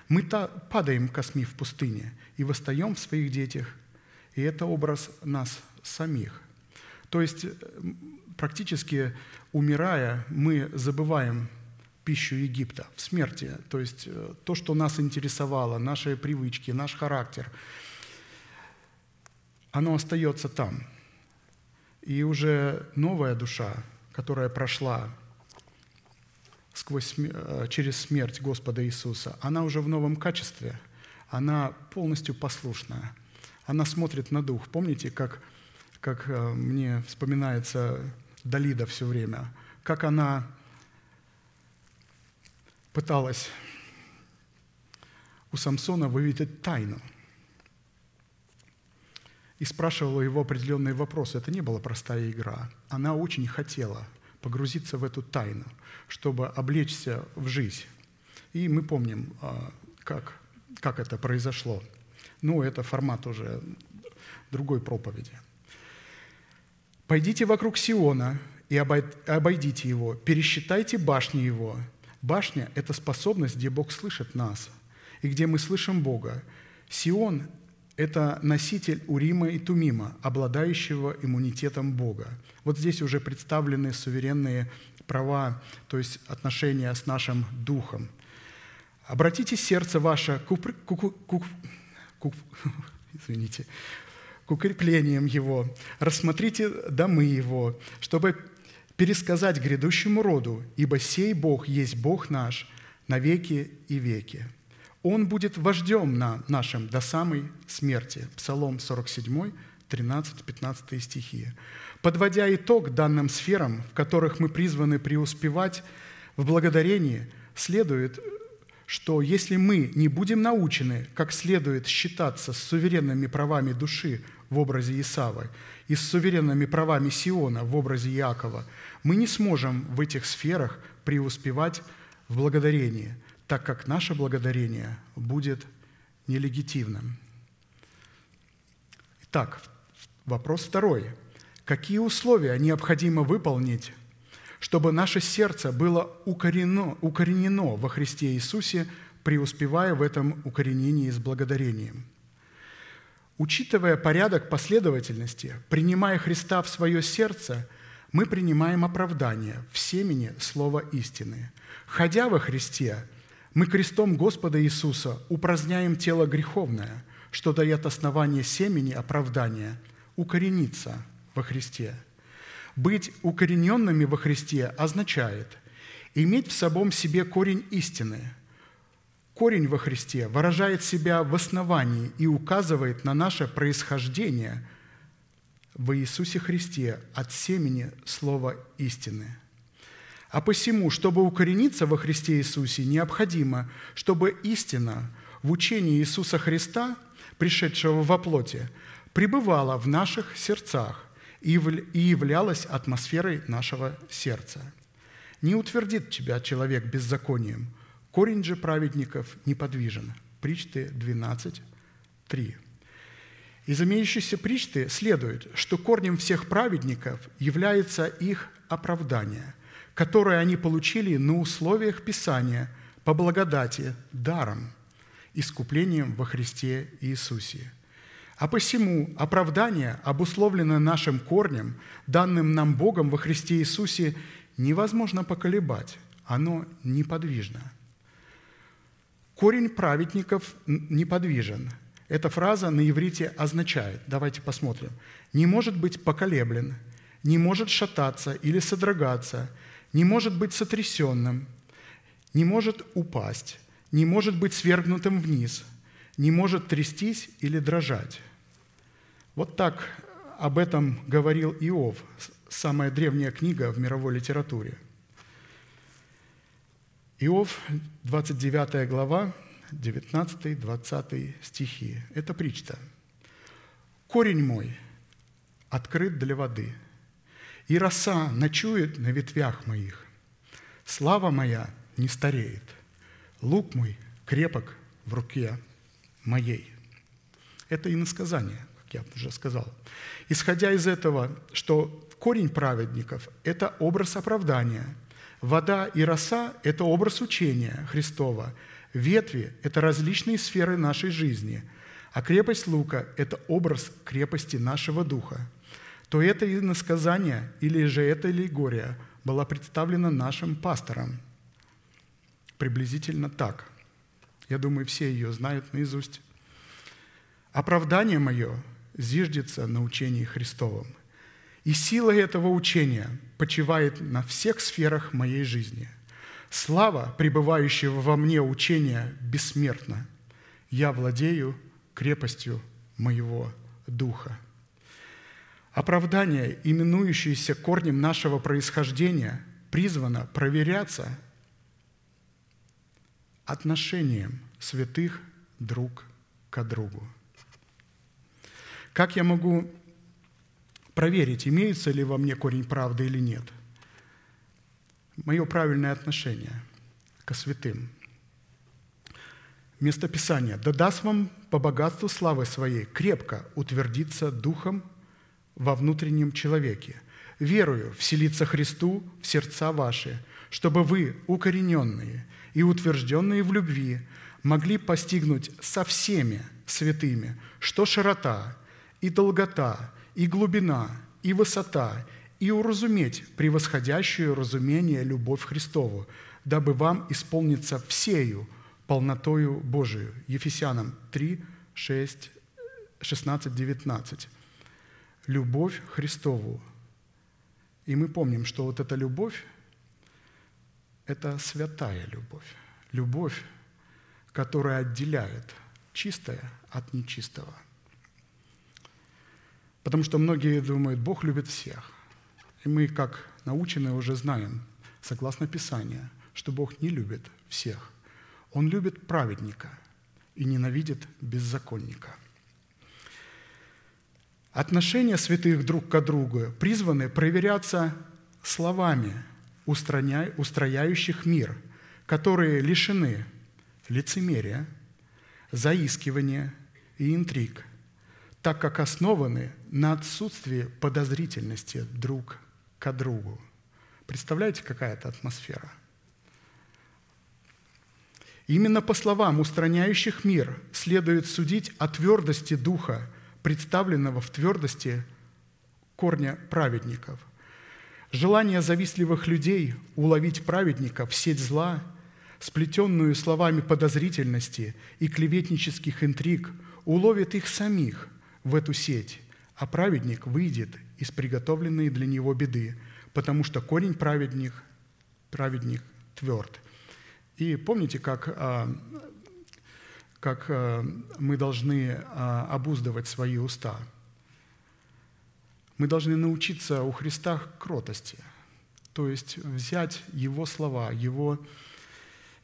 Мы падаем косми в пустыне и восстаем в своих детях. И это образ нас самих – то есть практически умирая, мы забываем пищу Египта в смерти. То есть э, то, что нас интересовало, наши привычки, наш характер, оно остается там. И уже новая душа, которая прошла сквозь, э, через смерть Господа Иисуса, она уже в новом качестве, она полностью послушная. Она смотрит на дух. Помните, как как э, мне вспоминается Далида все время, как она пыталась у Самсона выведать тайну и спрашивала его определенные вопросы. Это не была простая игра. Она очень хотела погрузиться в эту тайну, чтобы облечься в жизнь. И мы помним, а, как, как это произошло. Ну, это формат уже другой проповеди – Пойдите вокруг Сиона и обойдите его, пересчитайте башни его. Башня – это способность, где Бог слышит нас и где мы слышим Бога. Сион – это носитель Урима и Тумима, обладающего иммунитетом Бога. Вот здесь уже представлены суверенные права, то есть отношения с нашим духом. Обратите сердце ваше к, к, к, к, извините, к укреплениям его, рассмотрите домы его, чтобы пересказать грядущему роду, ибо сей Бог есть Бог наш на веки и веки. Он будет вождем на нашем до самой смерти. Псалом 47, 13-15 стихи. Подводя итог данным сферам, в которых мы призваны преуспевать в благодарении, следует что если мы не будем научены, как следует считаться с суверенными правами души в образе Исавы и с суверенными правами Сиона в образе Иакова, мы не сможем в этих сферах преуспевать в благодарении, так как наше благодарение будет нелегитимным. Итак, вопрос второй. Какие условия необходимо выполнить, чтобы наше сердце было укоренено, укоренено во Христе Иисусе, преуспевая в этом укоренении с благодарением – Учитывая порядок последовательности, принимая Христа в свое сердце, мы принимаем оправдание в семени слова истины. Ходя во Христе, мы крестом Господа Иисуса упраздняем тело греховное, что дает основание семени оправдания укорениться во Христе. Быть укорененными во Христе означает иметь в самом себе корень истины. Корень во Христе выражает себя в основании и указывает на наше происхождение в Иисусе Христе от семени слова истины – а посему, чтобы укорениться во Христе Иисусе, необходимо, чтобы истина в учении Иисуса Христа, пришедшего во плоти, пребывала в наших сердцах и являлась атмосферой нашего сердца. Не утвердит тебя человек беззаконием, корень же праведников неподвижен. Причты 12, 3. Из имеющейся причты следует, что корнем всех праведников является их оправдание – которое они получили на условиях Писания по благодати, даром, искуплением во Христе Иисусе. А посему оправдание, обусловленное нашим корнем, данным нам Богом во Христе Иисусе, невозможно поколебать, оно неподвижно. Корень праведников неподвижен. Эта фраза на иврите означает, давайте посмотрим, не может быть поколеблен, не может шататься или содрогаться – не может быть сотрясенным, не может упасть, не может быть свергнутым вниз, не может трястись или дрожать. Вот так об этом говорил Иов, самая древняя книга в мировой литературе. Иов, 29 глава, 19-20 стихи. Это причта. «Корень мой открыт для воды, и роса ночует на ветвях моих. Слава моя не стареет, лук мой крепок в руке моей». Это иносказание, как я уже сказал. Исходя из этого, что корень праведников – это образ оправдания, вода и роса – это образ учения Христова, ветви – это различные сферы нашей жизни, а крепость лука – это образ крепости нашего духа – то это иносказание или же эта аллегория была представлена нашим пастором. Приблизительно так. Я думаю, все ее знают наизусть. «Оправдание мое зиждется на учении Христовом, и сила этого учения почивает на всех сферах моей жизни. Слава, пребывающего во мне учения, бессмертна. Я владею крепостью моего духа». Оправдание, именующееся корнем нашего происхождения, призвано проверяться отношением святых друг к другу. Как я могу проверить, имеется ли во мне корень правды или нет? Мое правильное отношение к святым. Место Писания. «Да даст вам по богатству славы своей крепко утвердиться духом во внутреннем человеке, верую вселиться Христу в сердца ваши, чтобы вы, укорененные и утвержденные в любви, могли постигнуть со всеми святыми, что широта и долгота, и глубина, и высота, и уразуметь превосходящую разумение любовь Христову, дабы вам исполниться всею полнотою Божию. Ефесянам 3, 6, 16, 19 любовь Христову. И мы помним, что вот эта любовь – это святая любовь. Любовь, которая отделяет чистое от нечистого. Потому что многие думают, Бог любит всех. И мы, как наученные, уже знаем, согласно Писанию, что Бог не любит всех. Он любит праведника и ненавидит беззаконника – Отношения святых друг к другу призваны проверяться словами, устрояющих мир, которые лишены лицемерия, заискивания и интриг, так как основаны на отсутствии подозрительности друг к другу. Представляете, какая это атмосфера? Именно по словам устраняющих мир следует судить о твердости духа представленного в твердости корня праведников. Желание завистливых людей уловить праведника в сеть зла, сплетенную словами подозрительности и клеветнических интриг, уловит их самих в эту сеть, а праведник выйдет из приготовленной для него беды, потому что корень праведник, праведник тверд. И помните, как, а, как а, мы должны а, обуздывать свои уста – мы должны научиться у Христа кротости, то есть взять Его слова, Его,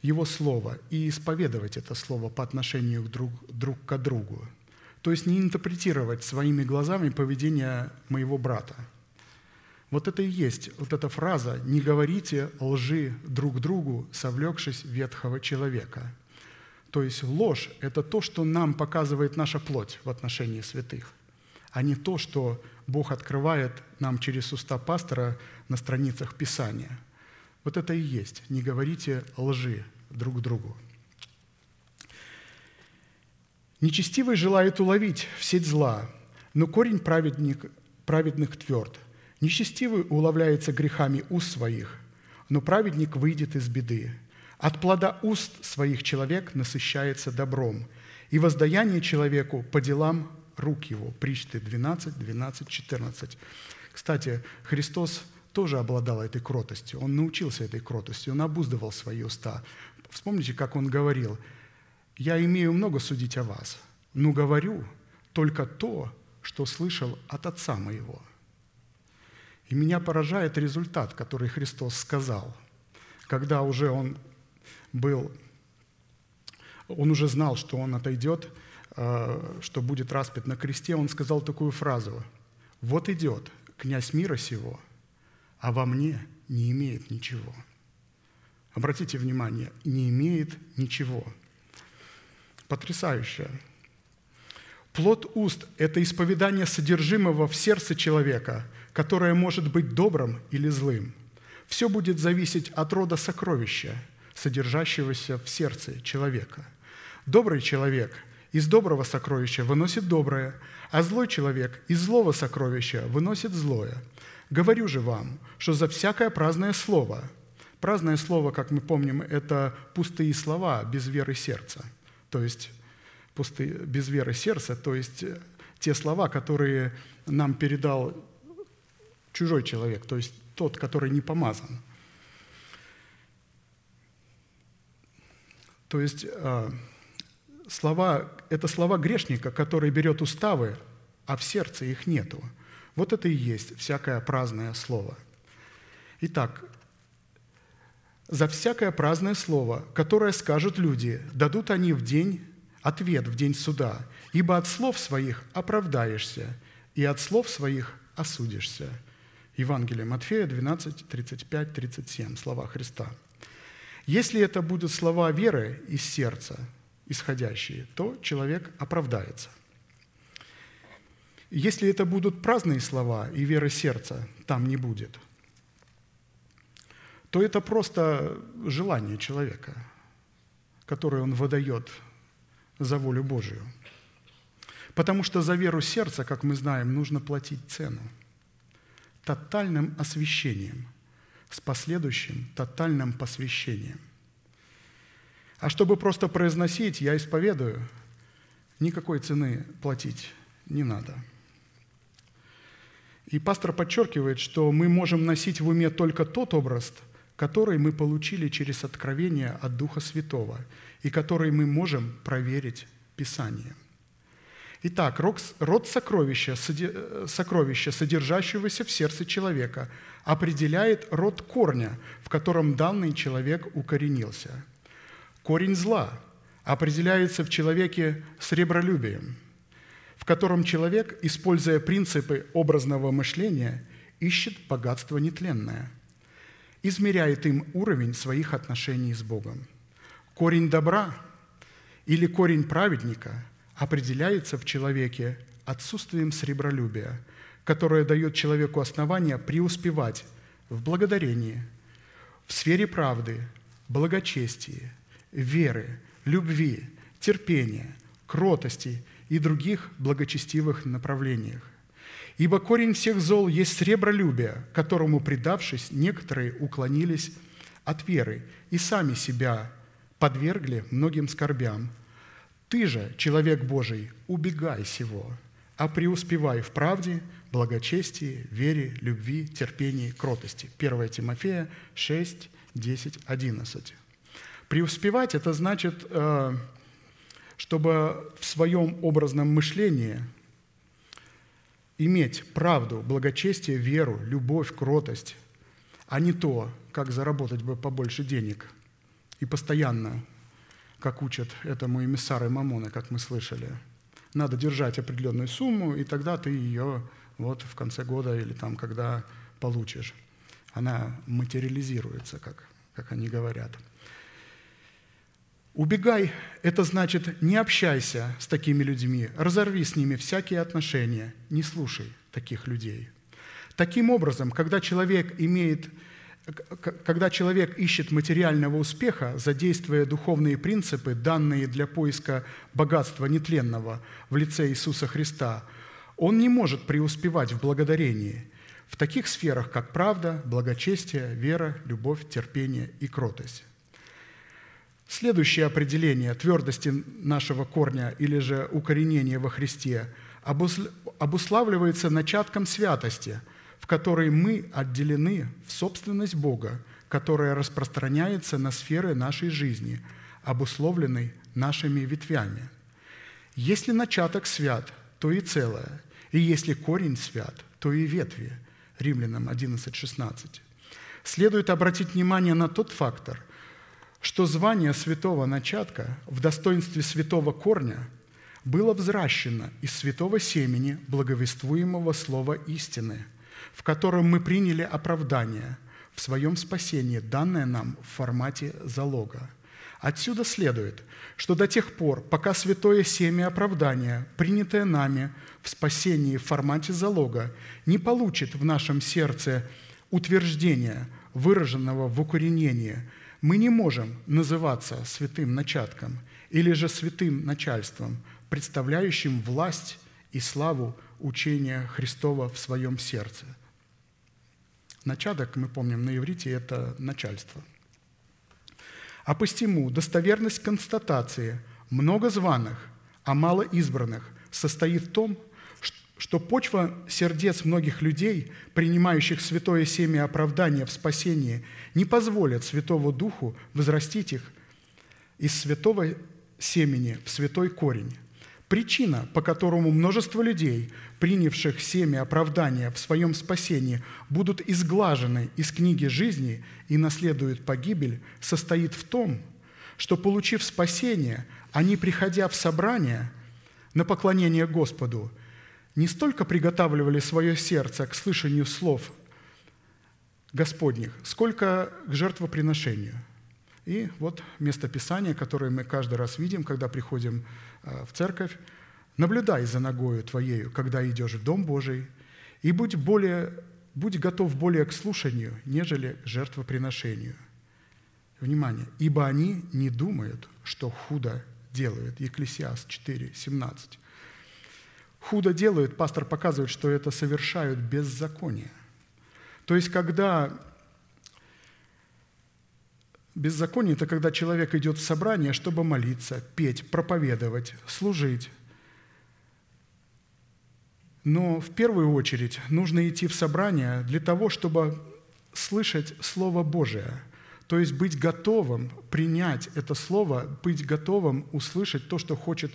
Его Слово и исповедовать это Слово по отношению друг, друг к другу. То есть не интерпретировать своими глазами поведение моего брата. Вот это и есть, вот эта фраза «не говорите лжи друг другу, совлекшись ветхого человека». То есть ложь – это то, что нам показывает наша плоть в отношении святых, а не то, что Бог открывает нам через уста пастора на страницах Писания. Вот это и есть. Не говорите лжи друг другу. Нечестивый желает уловить в сеть зла, но корень праведник, праведных тверд. Нечестивый уловляется грехами уст своих, но праведник выйдет из беды. От плода уст своих человек насыщается добром, и воздаяние человеку по делам рук его. Причты 12, 12, 14. Кстати, Христос тоже обладал этой кротостью. Он научился этой кротости, он обуздывал свои уста. Вспомните, как он говорил, «Я имею много судить о вас, но говорю только то, что слышал от Отца моего». И меня поражает результат, который Христос сказал, когда уже он был, он уже знал, что он отойдет – Э, что будет распят на кресте, он сказал такую фразу. «Вот идет князь мира сего, а во мне не имеет ничего». Обратите внимание, не имеет ничего. Потрясающе. Плод уст – это исповедание содержимого в сердце человека, которое может быть добрым или злым. Все будет зависеть от рода сокровища, содержащегося в сердце человека. Добрый человек – из доброго сокровища выносит доброе, а злой человек из злого сокровища выносит злое. Говорю же вам, что за всякое праздное слово, праздное слово, как мы помним, это пустые слова без веры сердца, то есть пустые, без веры сердца, то есть те слова, которые нам передал чужой человек, то есть тот, который не помазан. То есть а, слова, это слова грешника, который берет уставы, а в сердце их нету. Вот это и есть всякое праздное слово. Итак, за всякое праздное слово, которое скажут люди, дадут они в день ответ в день суда, ибо от слов своих оправдаешься, и от слов своих осудишься. Евангелие Матфея 12, 35, 37, слова Христа. Если это будут слова веры из сердца, исходящие, то человек оправдается. Если это будут праздные слова и вера сердца там не будет, то это просто желание человека, которое он выдает за волю Божию. Потому что за веру сердца, как мы знаем, нужно платить цену тотальным освящением с последующим тотальным посвящением. А чтобы просто произносить, я исповедую, никакой цены платить не надо. И пастор подчеркивает, что мы можем носить в уме только тот образ, который мы получили через откровение от Духа Святого и который мы можем проверить Писанием. Итак, род сокровища, сокровища, содержащегося в сердце человека, определяет род корня, в котором данный человек укоренился – Корень зла определяется в человеке сребролюбием, в котором человек, используя принципы образного мышления, ищет богатство нетленное, измеряет им уровень своих отношений с Богом. Корень добра или корень праведника определяется в человеке отсутствием сребролюбия, которое дает человеку основание преуспевать в благодарении, в сфере правды, благочестии, веры, любви, терпения, кротости и других благочестивых направлениях. Ибо корень всех зол есть сребролюбие, которому, предавшись, некоторые уклонились от веры и сами себя подвергли многим скорбям. Ты же, человек Божий, убегай сего, а преуспевай в правде, благочестии, вере, любви, терпении, кротости. 1 Тимофея 6, 10, 11. Преуспевать – это значит, э, чтобы в своем образном мышлении – иметь правду, благочестие, веру, любовь, кротость, а не то, как заработать бы побольше денег и постоянно, как учат этому эмиссары Мамона, как мы слышали. Надо держать определенную сумму, и тогда ты ее вот в конце года или там, когда получишь. Она материализируется, как, как они говорят – Убегай – это значит не общайся с такими людьми, разорви с ними всякие отношения, не слушай таких людей. Таким образом, когда человек имеет когда человек ищет материального успеха, задействуя духовные принципы, данные для поиска богатства нетленного в лице Иисуса Христа, он не может преуспевать в благодарении в таких сферах, как правда, благочестие, вера, любовь, терпение и кротость. Следующее определение твердости нашего корня или же укоренения во Христе обуславливается начатком святости, которой мы отделены в собственность Бога, которая распространяется на сферы нашей жизни, обусловленной нашими ветвями. Если начаток свят, то и целое, и если корень свят, то и ветви. Римлянам 11.16. Следует обратить внимание на тот фактор, что звание святого начатка в достоинстве святого корня было взращено из святого семени благовествуемого слова истины, в котором мы приняли оправдание в своем спасении, данное нам в формате залога. Отсюда следует, что до тех пор, пока святое семя оправдания, принятое нами в спасении в формате залога, не получит в нашем сердце утверждения, выраженного в укоренении – мы не можем называться святым начатком или же святым начальством, представляющим власть и славу учения Христова в своем сердце. Начаток, мы помним, на иврите – это начальство. А посему достоверность констатации много званых, а мало избранных состоит в том, что почва сердец многих людей, принимающих святое семя оправдания в спасении, не позволят Святому Духу возрастить их из святого семени в святой корень. Причина, по которому множество людей, принявших семя оправдания в своем спасении, будут изглажены из книги жизни и наследуют погибель, состоит в том, что, получив спасение, они, приходя в собрание на поклонение Господу, не столько приготавливали свое сердце к слышанию слов Господних, сколько к жертвоприношению. И вот место Писания, которое мы каждый раз видим, когда приходим э, в церковь. «Наблюдай за ногою твоею, когда идешь в Дом Божий, и будь, более, будь готов более к слушанию, нежели к жертвоприношению». Внимание! «Ибо они не думают, что худо делают». Екклесиаст 4, 17 худо делают, пастор показывает, что это совершают беззаконие. То есть, когда беззаконие – это когда человек идет в собрание, чтобы молиться, петь, проповедовать, служить. Но в первую очередь нужно идти в собрание для того, чтобы слышать Слово Божие, то есть быть готовым принять это Слово, быть готовым услышать то, что хочет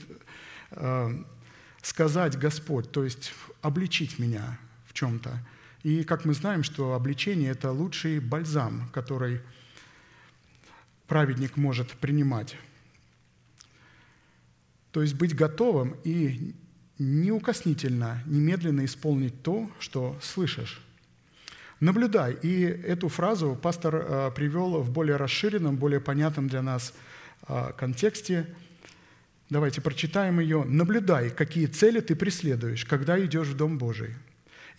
э, сказать Господь, то есть обличить меня в чем-то. И как мы знаем, что обличение – это лучший бальзам, который праведник может принимать. То есть быть готовым и неукоснительно, немедленно исполнить то, что слышишь. Наблюдай. И эту фразу пастор э, привел в более расширенном, более понятном для нас э, контексте – Давайте прочитаем ее. «Наблюдай, какие цели ты преследуешь, когда идешь в Дом Божий,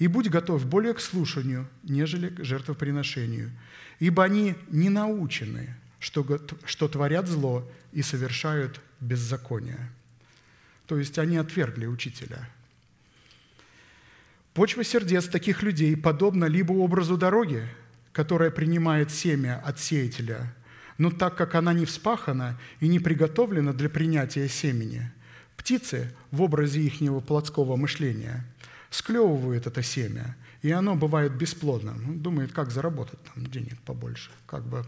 и будь готов более к слушанию, нежели к жертвоприношению, ибо они не научены, что, что творят зло и совершают беззаконие». То есть они отвергли учителя. Почва сердец таких людей подобна либо образу дороги, которая принимает семя от сеятеля, но так как она не вспахана и не приготовлена для принятия семени, птицы в образе ихнего плотского мышления склевывают это семя, и оно бывает бесплодным. Он думает, как заработать там денег побольше, как бы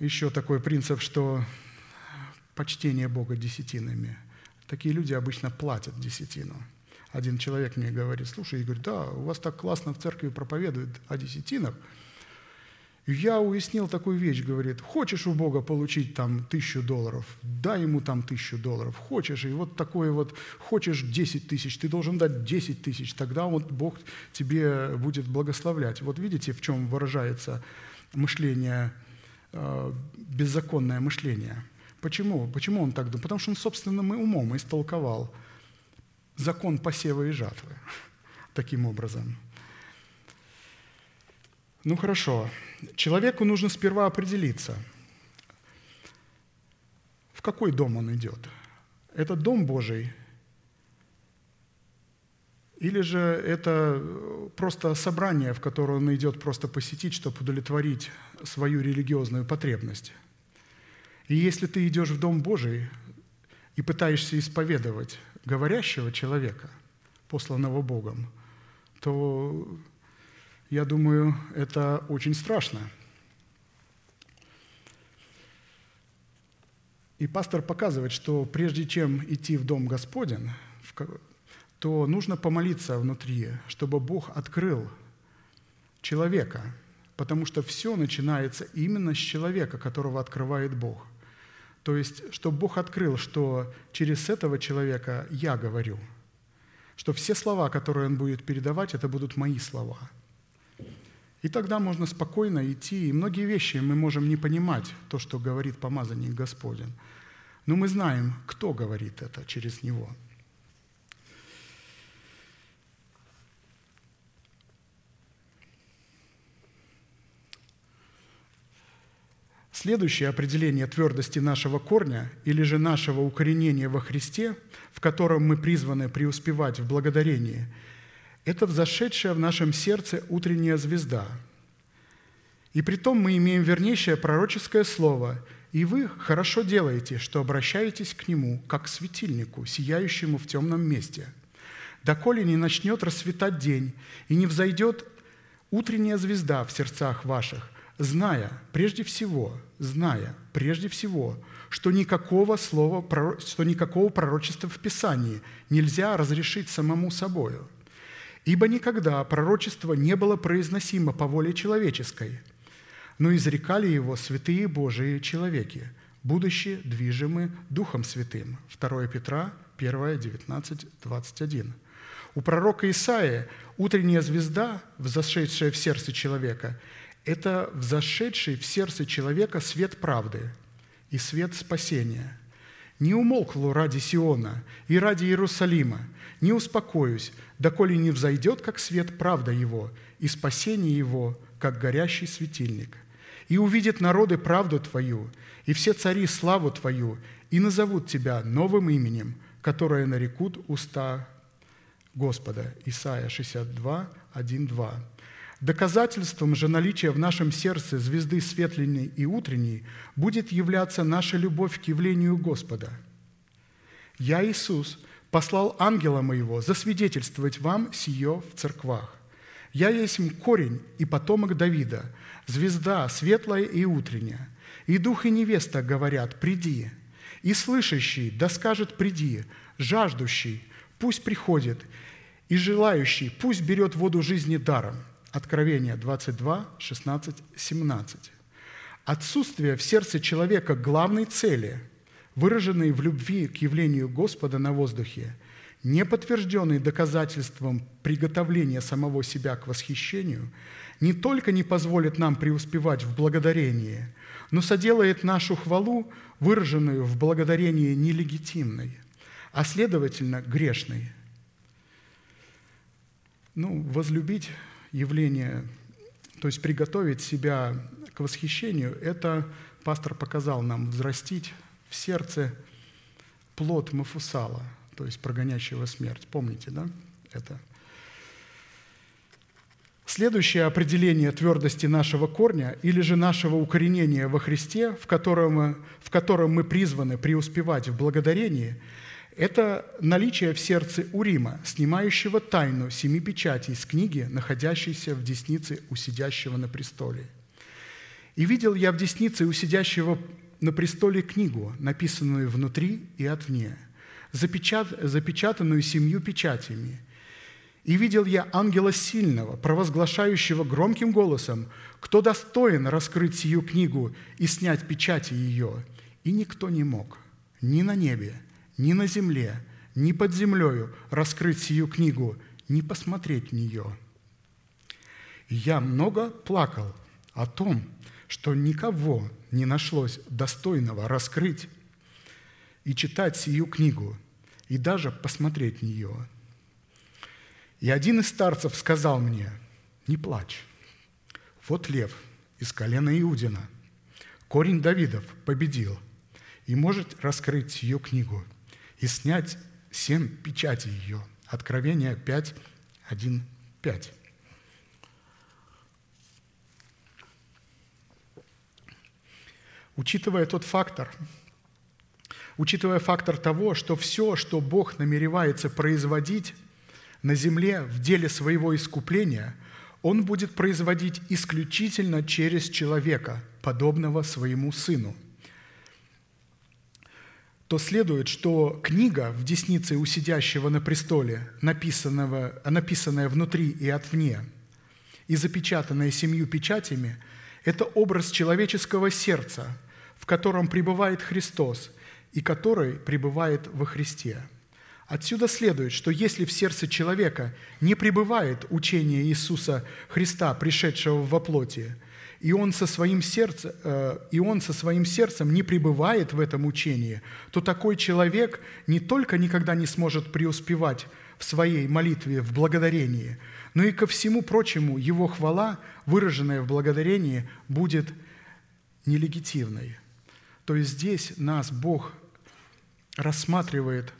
еще такой принцип, что почтение Бога десятинами. Такие люди обычно платят десятину. Один человек мне говорит, слушай, Игорь, да, у вас так классно в церкви проповедуют о десятинах. Я уяснил такую вещь, говорит, хочешь у Бога получить там тысячу долларов, дай ему там тысячу долларов. Хочешь, и вот такое вот, хочешь 10 тысяч, ты должен дать 10 тысяч, тогда вот Бог тебе будет благословлять. Вот видите, в чем выражается мышление, беззаконное мышление. Почему? Почему он так думает? Потому что он собственным умом истолковал – закон посева и жатвы таким образом. Ну хорошо, человеку нужно сперва определиться, в какой дом он идет. Это дом Божий или же это просто собрание, в которое он идет просто посетить, чтобы удовлетворить свою религиозную потребность. И если ты идешь в Дом Божий и пытаешься исповедовать говорящего человека, посланного Богом, то, я думаю, это очень страшно. И пастор показывает, что прежде чем идти в Дом Господен, то нужно помолиться внутри, чтобы Бог открыл человека, потому что все начинается именно с человека, которого открывает Бог. То есть, чтобы Бог открыл, что через этого человека я говорю, что все слова, которые Он будет передавать, это будут мои слова. И тогда можно спокойно идти, и многие вещи мы можем не понимать, то, что говорит помазанник Господень. Но мы знаем, кто говорит это через него – Следующее определение твердости нашего корня или же нашего укоренения во Христе, в котором мы призваны преуспевать в благодарении, это взошедшая в нашем сердце утренняя звезда. И при том мы имеем вернейшее пророческое слово, и вы хорошо делаете, что обращаетесь к нему, как к светильнику, сияющему в темном месте, доколе не начнет расцветать день, и не взойдет утренняя звезда в сердцах ваших – зная прежде всего, зная прежде всего, что никакого слова, что никакого пророчества в Писании нельзя разрешить самому собою. Ибо никогда пророчество не было произносимо по воле человеческой, но изрекали его святые Божии человеки, будущие движимы Духом Святым. 2 Петра 1, 19, 21. У пророка Исаия утренняя звезда, взошедшая в сердце человека – это взошедший в сердце человека свет правды и свет спасения. Не умолкло ради Сиона и ради Иерусалима, не успокоюсь, доколе не взойдет, как свет правда его, и спасение его, как горящий светильник. И увидят народы правду Твою, и все цари славу Твою, и назовут Тебя новым именем, которое нарекут уста Господа. Исайя 62, 1, 2. Доказательством же наличия в нашем сердце звезды светленной и утренней будет являться наша любовь к явлению Господа. «Я, Иисус, послал ангела моего засвидетельствовать вам сие в церквах. Я есть корень и потомок Давида, звезда светлая и утренняя. И дух и невеста говорят, приди. И слышащий да скажет, приди. Жаждущий пусть приходит. И желающий пусть берет воду жизни даром. Откровение 22, 16, 17. Отсутствие в сердце человека главной цели, выраженной в любви к явлению Господа на воздухе, не подтвержденный доказательством приготовления самого себя к восхищению, не только не позволит нам преуспевать в благодарении, но соделает нашу хвалу, выраженную в благодарении нелегитимной, а следовательно грешной. Ну, возлюбить явление, то есть приготовить себя к восхищению, это пастор показал нам взрастить в сердце плод Мафусала, то есть прогонящего смерть. Помните, да? это. Следующее определение твердости нашего корня или же нашего укоренения во Христе, в котором, в котором мы призваны преуспевать в благодарении, это наличие в сердце Урима, снимающего тайну семи печатей с книги, находящейся в деснице у сидящего на престоле. «И видел я в деснице у сидящего на престоле книгу, написанную внутри и отвне, запечат, запечатанную семью печатями – и видел я ангела сильного, провозглашающего громким голосом, кто достоин раскрыть сию книгу и снять печати ее. И никто не мог ни на небе, ни на земле, ни под землею раскрыть сию книгу, ни посмотреть в нее. Я много плакал о том, что никого не нашлось достойного раскрыть и читать сию книгу, и даже посмотреть в нее – и один из старцев сказал мне, не плачь, вот лев из колена Иудина, корень Давидов победил и может раскрыть ее книгу и снять семь печатей ее. Откровение 5, 1, 5. Учитывая тот фактор, учитывая фактор того, что все, что Бог намеревается производить – на земле в деле своего искупления он будет производить исключительно через человека, подобного своему сыну. То следует, что книга в деснице у сидящего на престоле, написанного, написанная внутри и отвне, и запечатанная семью печатями, это образ человеческого сердца, в котором пребывает Христос и который пребывает во Христе – Отсюда следует, что если в сердце человека не пребывает учение Иисуса Христа, пришедшего во плоти, и он, со своим сердцем, э, и он со своим сердцем не пребывает в этом учении, то такой человек не только никогда не сможет преуспевать в своей молитве, в благодарении, но и ко всему прочему его хвала, выраженная в благодарении, будет нелегитимной. То есть здесь нас Бог рассматривает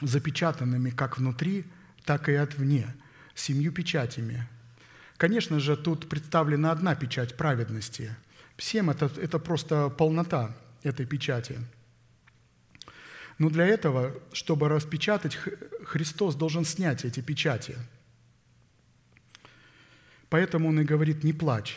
запечатанными как внутри, так и отвне, семью печатями. Конечно же, тут представлена одна печать праведности. Всем это, это просто полнота этой печати. Но для этого, чтобы распечатать, Христос должен снять эти печати. Поэтому Он и говорит, не плачь.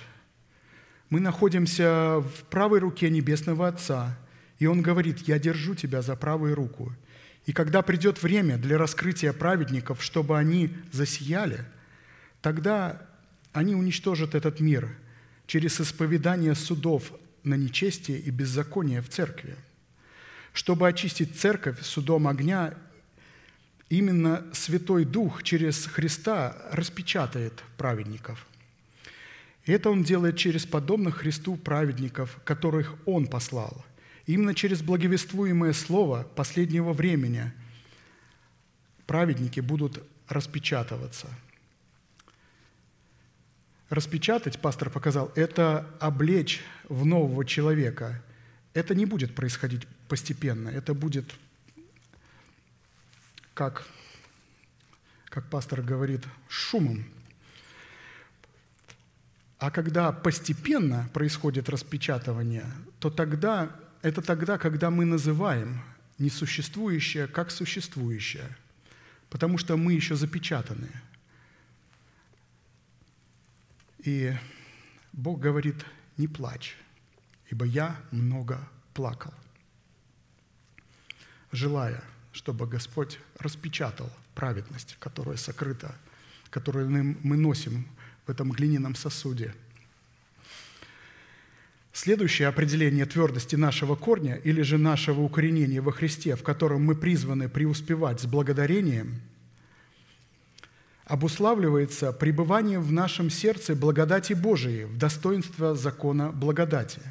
Мы находимся в правой руке Небесного Отца, и Он говорит, я держу тебя за правую руку – и когда придет время для раскрытия праведников, чтобы они засияли, тогда они уничтожат этот мир через исповедание судов на нечестие и беззаконие в церкви. Чтобы очистить церковь судом огня, именно Святой Дух через Христа распечатает праведников. И это Он делает через подобных Христу праведников, которых Он послал – Именно через благовествуемое слово последнего времени праведники будут распечатываться. Распечатать, пастор показал, это облечь в нового человека. Это не будет происходить постепенно, это будет, как, как пастор говорит, шумом. А когда постепенно происходит распечатывание, то тогда это тогда, когда мы называем несуществующее как существующее, потому что мы еще запечатаны. И Бог говорит, не плачь, ибо я много плакал, желая, чтобы Господь распечатал праведность, которая сокрыта, которую мы носим в этом глиняном сосуде – Следующее определение твердости нашего корня или же нашего укоренения во Христе, в котором мы призваны преуспевать с благодарением, обуславливается пребыванием в нашем сердце благодати Божией в достоинство закона благодати.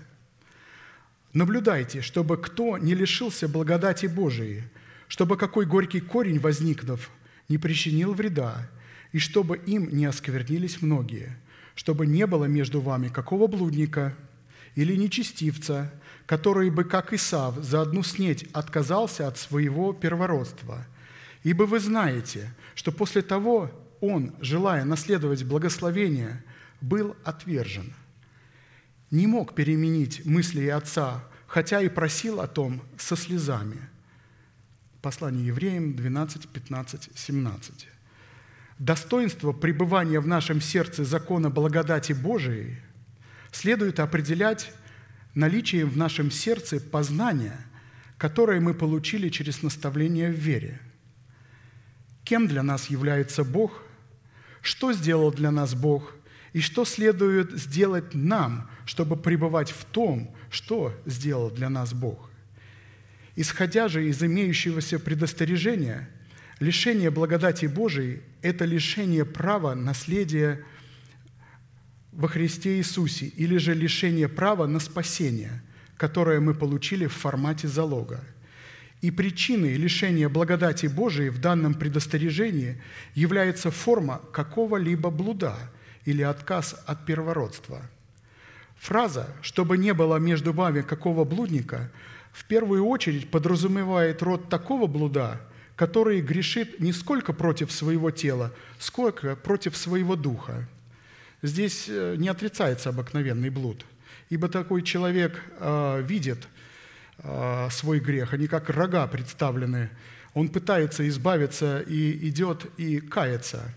Наблюдайте, чтобы кто не лишился благодати Божией, чтобы какой горький корень, возникнув, не причинил вреда, и чтобы им не осквернились многие, чтобы не было между вами какого блудника – или нечестивца, который бы, как Исав, за одну снеть отказался от своего первородства, Ибо вы знаете, что после того он, желая наследовать благословение, был отвержен. Не мог переменить мысли отца, хотя и просил о том со слезами. Послание евреям 12, 15, 17. Достоинство пребывания в нашем сердце закона благодати Божией следует определять наличием в нашем сердце познания, которое мы получили через наставление в вере. Кем для нас является Бог, что сделал для нас Бог и что следует сделать нам, чтобы пребывать в том, что сделал для нас Бог. Исходя же из имеющегося предостережения, лишение благодати Божией – это лишение права наследия во Христе Иисусе или же лишение права на спасение, которое мы получили в формате залога. И причиной лишения благодати Божией в данном предостережении является форма какого-либо блуда или отказ от первородства. Фраза «чтобы не было между вами какого блудника» в первую очередь подразумевает род такого блуда, который грешит не сколько против своего тела, сколько против своего духа – Здесь э, не отрицается обыкновенный блуд, ибо такой человек э, видит свой грех, они как рога представлены. Он пытается избавиться и идет и кается.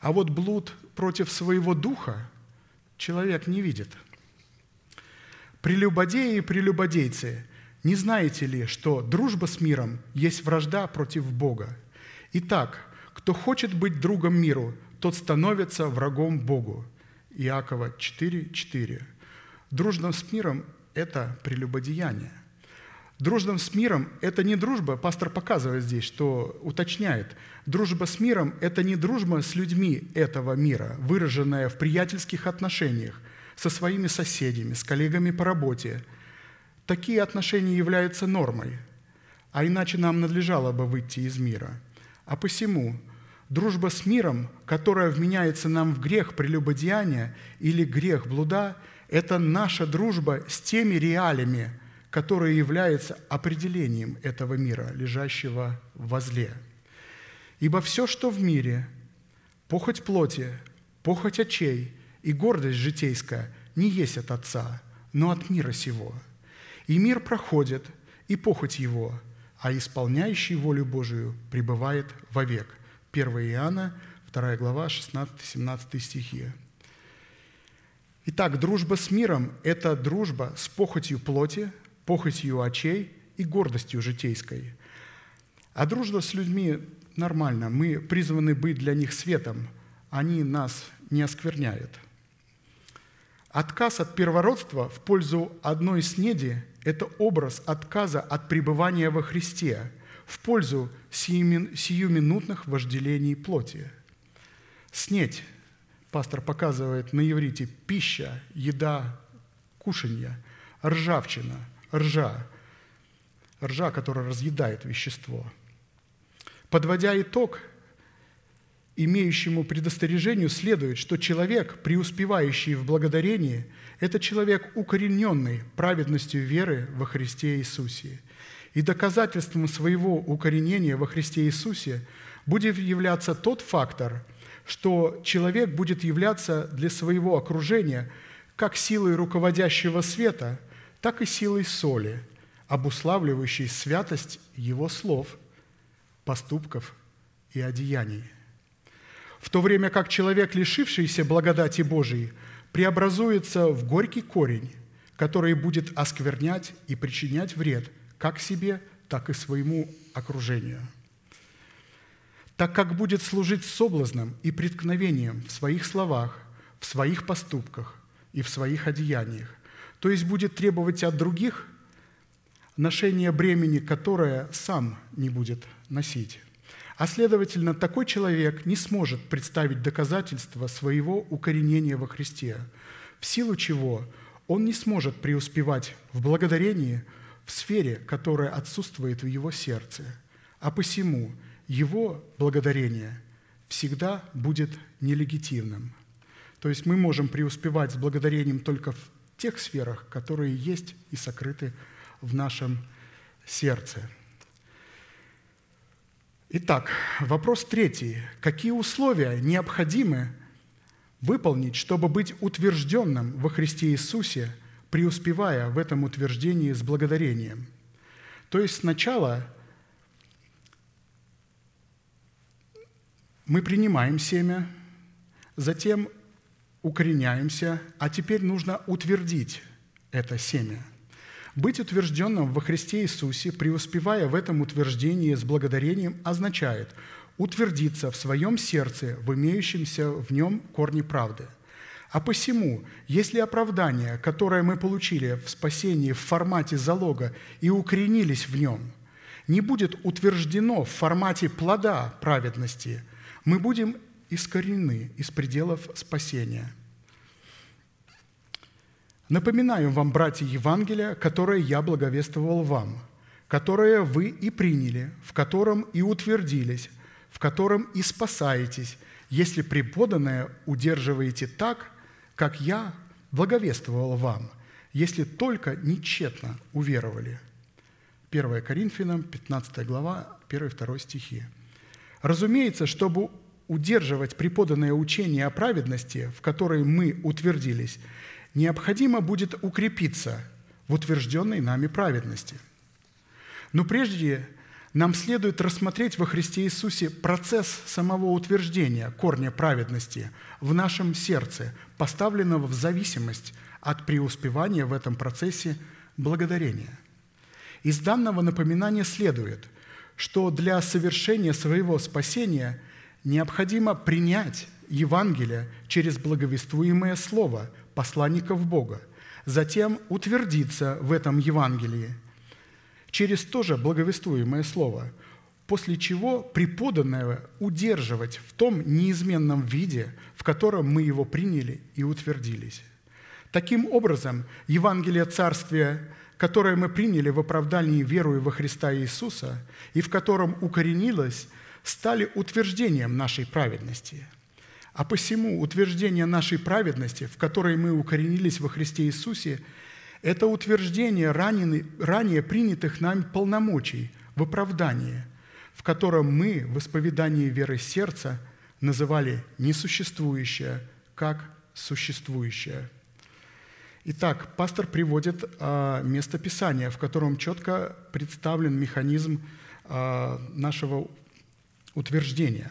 А вот блуд против своего духа человек не видит. Прелюбодеи и прелюбодейцы, не знаете ли, что дружба с миром есть вражда против Бога? Итак, кто хочет быть другом миру – тот становится врагом Богу. Иакова 4:4. Дружба с миром – это прелюбодеяние. Дружба с миром – это не дружба, пастор показывает здесь, что уточняет. Дружба с миром – это не дружба с людьми этого мира, выраженная в приятельских отношениях со своими соседями, с коллегами по работе. Такие отношения являются нормой, а иначе нам надлежало бы выйти из мира. А посему Дружба с миром, которая вменяется нам в грех прелюбодеяния или грех блуда, это наша дружба с теми реалиями, которые являются определением этого мира, лежащего возле. Ибо все, что в мире, похоть плоти, похоть очей и гордость житейская, не есть от Отца, но от мира сего. И мир проходит, и похоть его, а исполняющий волю Божию пребывает вовек. 1 Иоанна, 2 глава, 16-17 стихи. Итак, дружба с миром – это дружба с похотью плоти, похотью очей и гордостью житейской. А дружба с людьми нормально. Мы призваны быть для них светом. Они нас не оскверняют. Отказ от первородства в пользу одной снеди – это образ отказа от пребывания во Христе – в пользу сиюминутных вожделений плоти. Снеть, пастор показывает на иврите, пища, еда, кушанье, ржавчина, ржа, ржа, которая разъедает вещество. Подводя итог, имеющему предостережению следует, что человек, преуспевающий в благодарении, это человек, укорененный праведностью веры во Христе Иисусе – и доказательством своего укоренения во Христе Иисусе будет являться тот фактор, что человек будет являться для своего окружения как силой руководящего света, так и силой соли, обуславливающей святость его слов, поступков и одеяний. В то время как человек, лишившийся благодати Божией, преобразуется в горький корень, который будет осквернять и причинять вред – как себе, так и своему окружению. Так как будет служить соблазном и преткновением в своих словах, в своих поступках и в своих одеяниях, то есть будет требовать от других ношения бремени, которое сам не будет носить. А следовательно, такой человек не сможет представить доказательства своего укоренения во Христе, в силу чего он не сможет преуспевать в благодарении – в сфере, которая отсутствует в его сердце, а посему его благодарение всегда будет нелегитимным. То есть мы можем преуспевать с благодарением только в тех сферах, которые есть и сокрыты в нашем сердце. Итак, вопрос третий. Какие условия необходимы выполнить, чтобы быть утвержденным во Христе Иисусе, преуспевая в этом утверждении с благодарением? То есть сначала мы принимаем семя, затем укореняемся, а теперь нужно утвердить это семя. Быть утвержденным во Христе Иисусе, преуспевая в этом утверждении с благодарением, означает утвердиться в своем сердце, в имеющемся в нем корне правды. А посему, если оправдание, которое мы получили в спасении в формате залога и укоренились в нем, не будет утверждено в формате плода праведности, мы будем искорены из пределов спасения. Напоминаю вам, братья Евангелия, которое я благовествовал вам, которое вы и приняли, в котором и утвердились, в котором и спасаетесь, если преподанное удерживаете так, как я благовествовал вам, если только нечетно уверовали». 1 Коринфянам, 15 глава, 1-2 стихи. Разумеется, чтобы удерживать преподанное учение о праведности, в которой мы утвердились, необходимо будет укрепиться в утвержденной нами праведности. Но прежде нам следует рассмотреть во Христе Иисусе процесс самого утверждения корня праведности в нашем сердце, поставленного в зависимость от преуспевания в этом процессе благодарения. Из данного напоминания следует, что для совершения своего спасения необходимо принять Евангелие через благовествуемое слово посланников Бога, затем утвердиться в этом Евангелии – через тоже благовествуемое слово, после чего преподанное удерживать в том неизменном виде, в котором мы его приняли и утвердились. Таким образом, Евангелие Царствия, которое мы приняли в оправдании верою во Христа Иисуса и в котором укоренилось, стали утверждением нашей праведности. А посему утверждение нашей праведности, в которой мы укоренились во Христе Иисусе – это утверждение ранее, ранее принятых нами полномочий в оправдании, в котором мы в исповедании веры сердца называли несуществующее как существующее. Итак, пастор приводит а, место Писания, в котором четко представлен механизм а, нашего утверждения.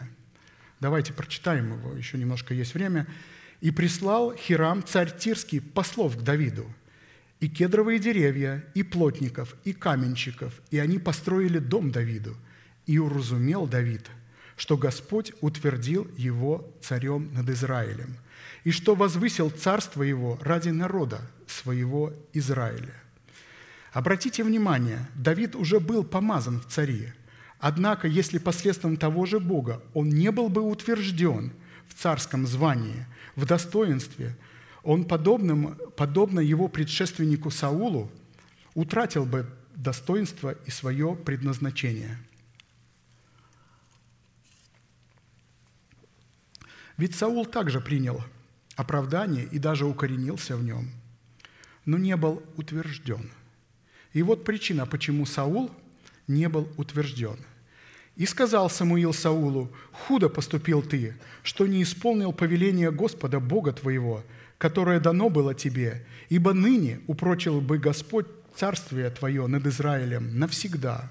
Давайте прочитаем его, еще немножко есть время. «И прислал Хирам, царь Тирский, послов к Давиду, и кедровые деревья, и плотников, и каменщиков, и они построили дом Давиду. И уразумел Давид, что Господь утвердил его царем над Израилем, и что возвысил царство его ради народа своего Израиля. Обратите внимание, Давид уже был помазан в цари, однако если последствием того же Бога он не был бы утвержден в царском звании, в достоинстве – он, подобным, подобно его предшественнику Саулу, утратил бы достоинство и свое предназначение. Ведь Саул также принял оправдание и даже укоренился в нем, но не был утвержден. И вот причина, почему Саул не был утвержден. «И сказал Самуил Саулу, «Худо поступил ты, что не исполнил повеление Господа Бога твоего, которое дано было тебе, ибо ныне упрочил бы Господь царствие твое над Израилем навсегда.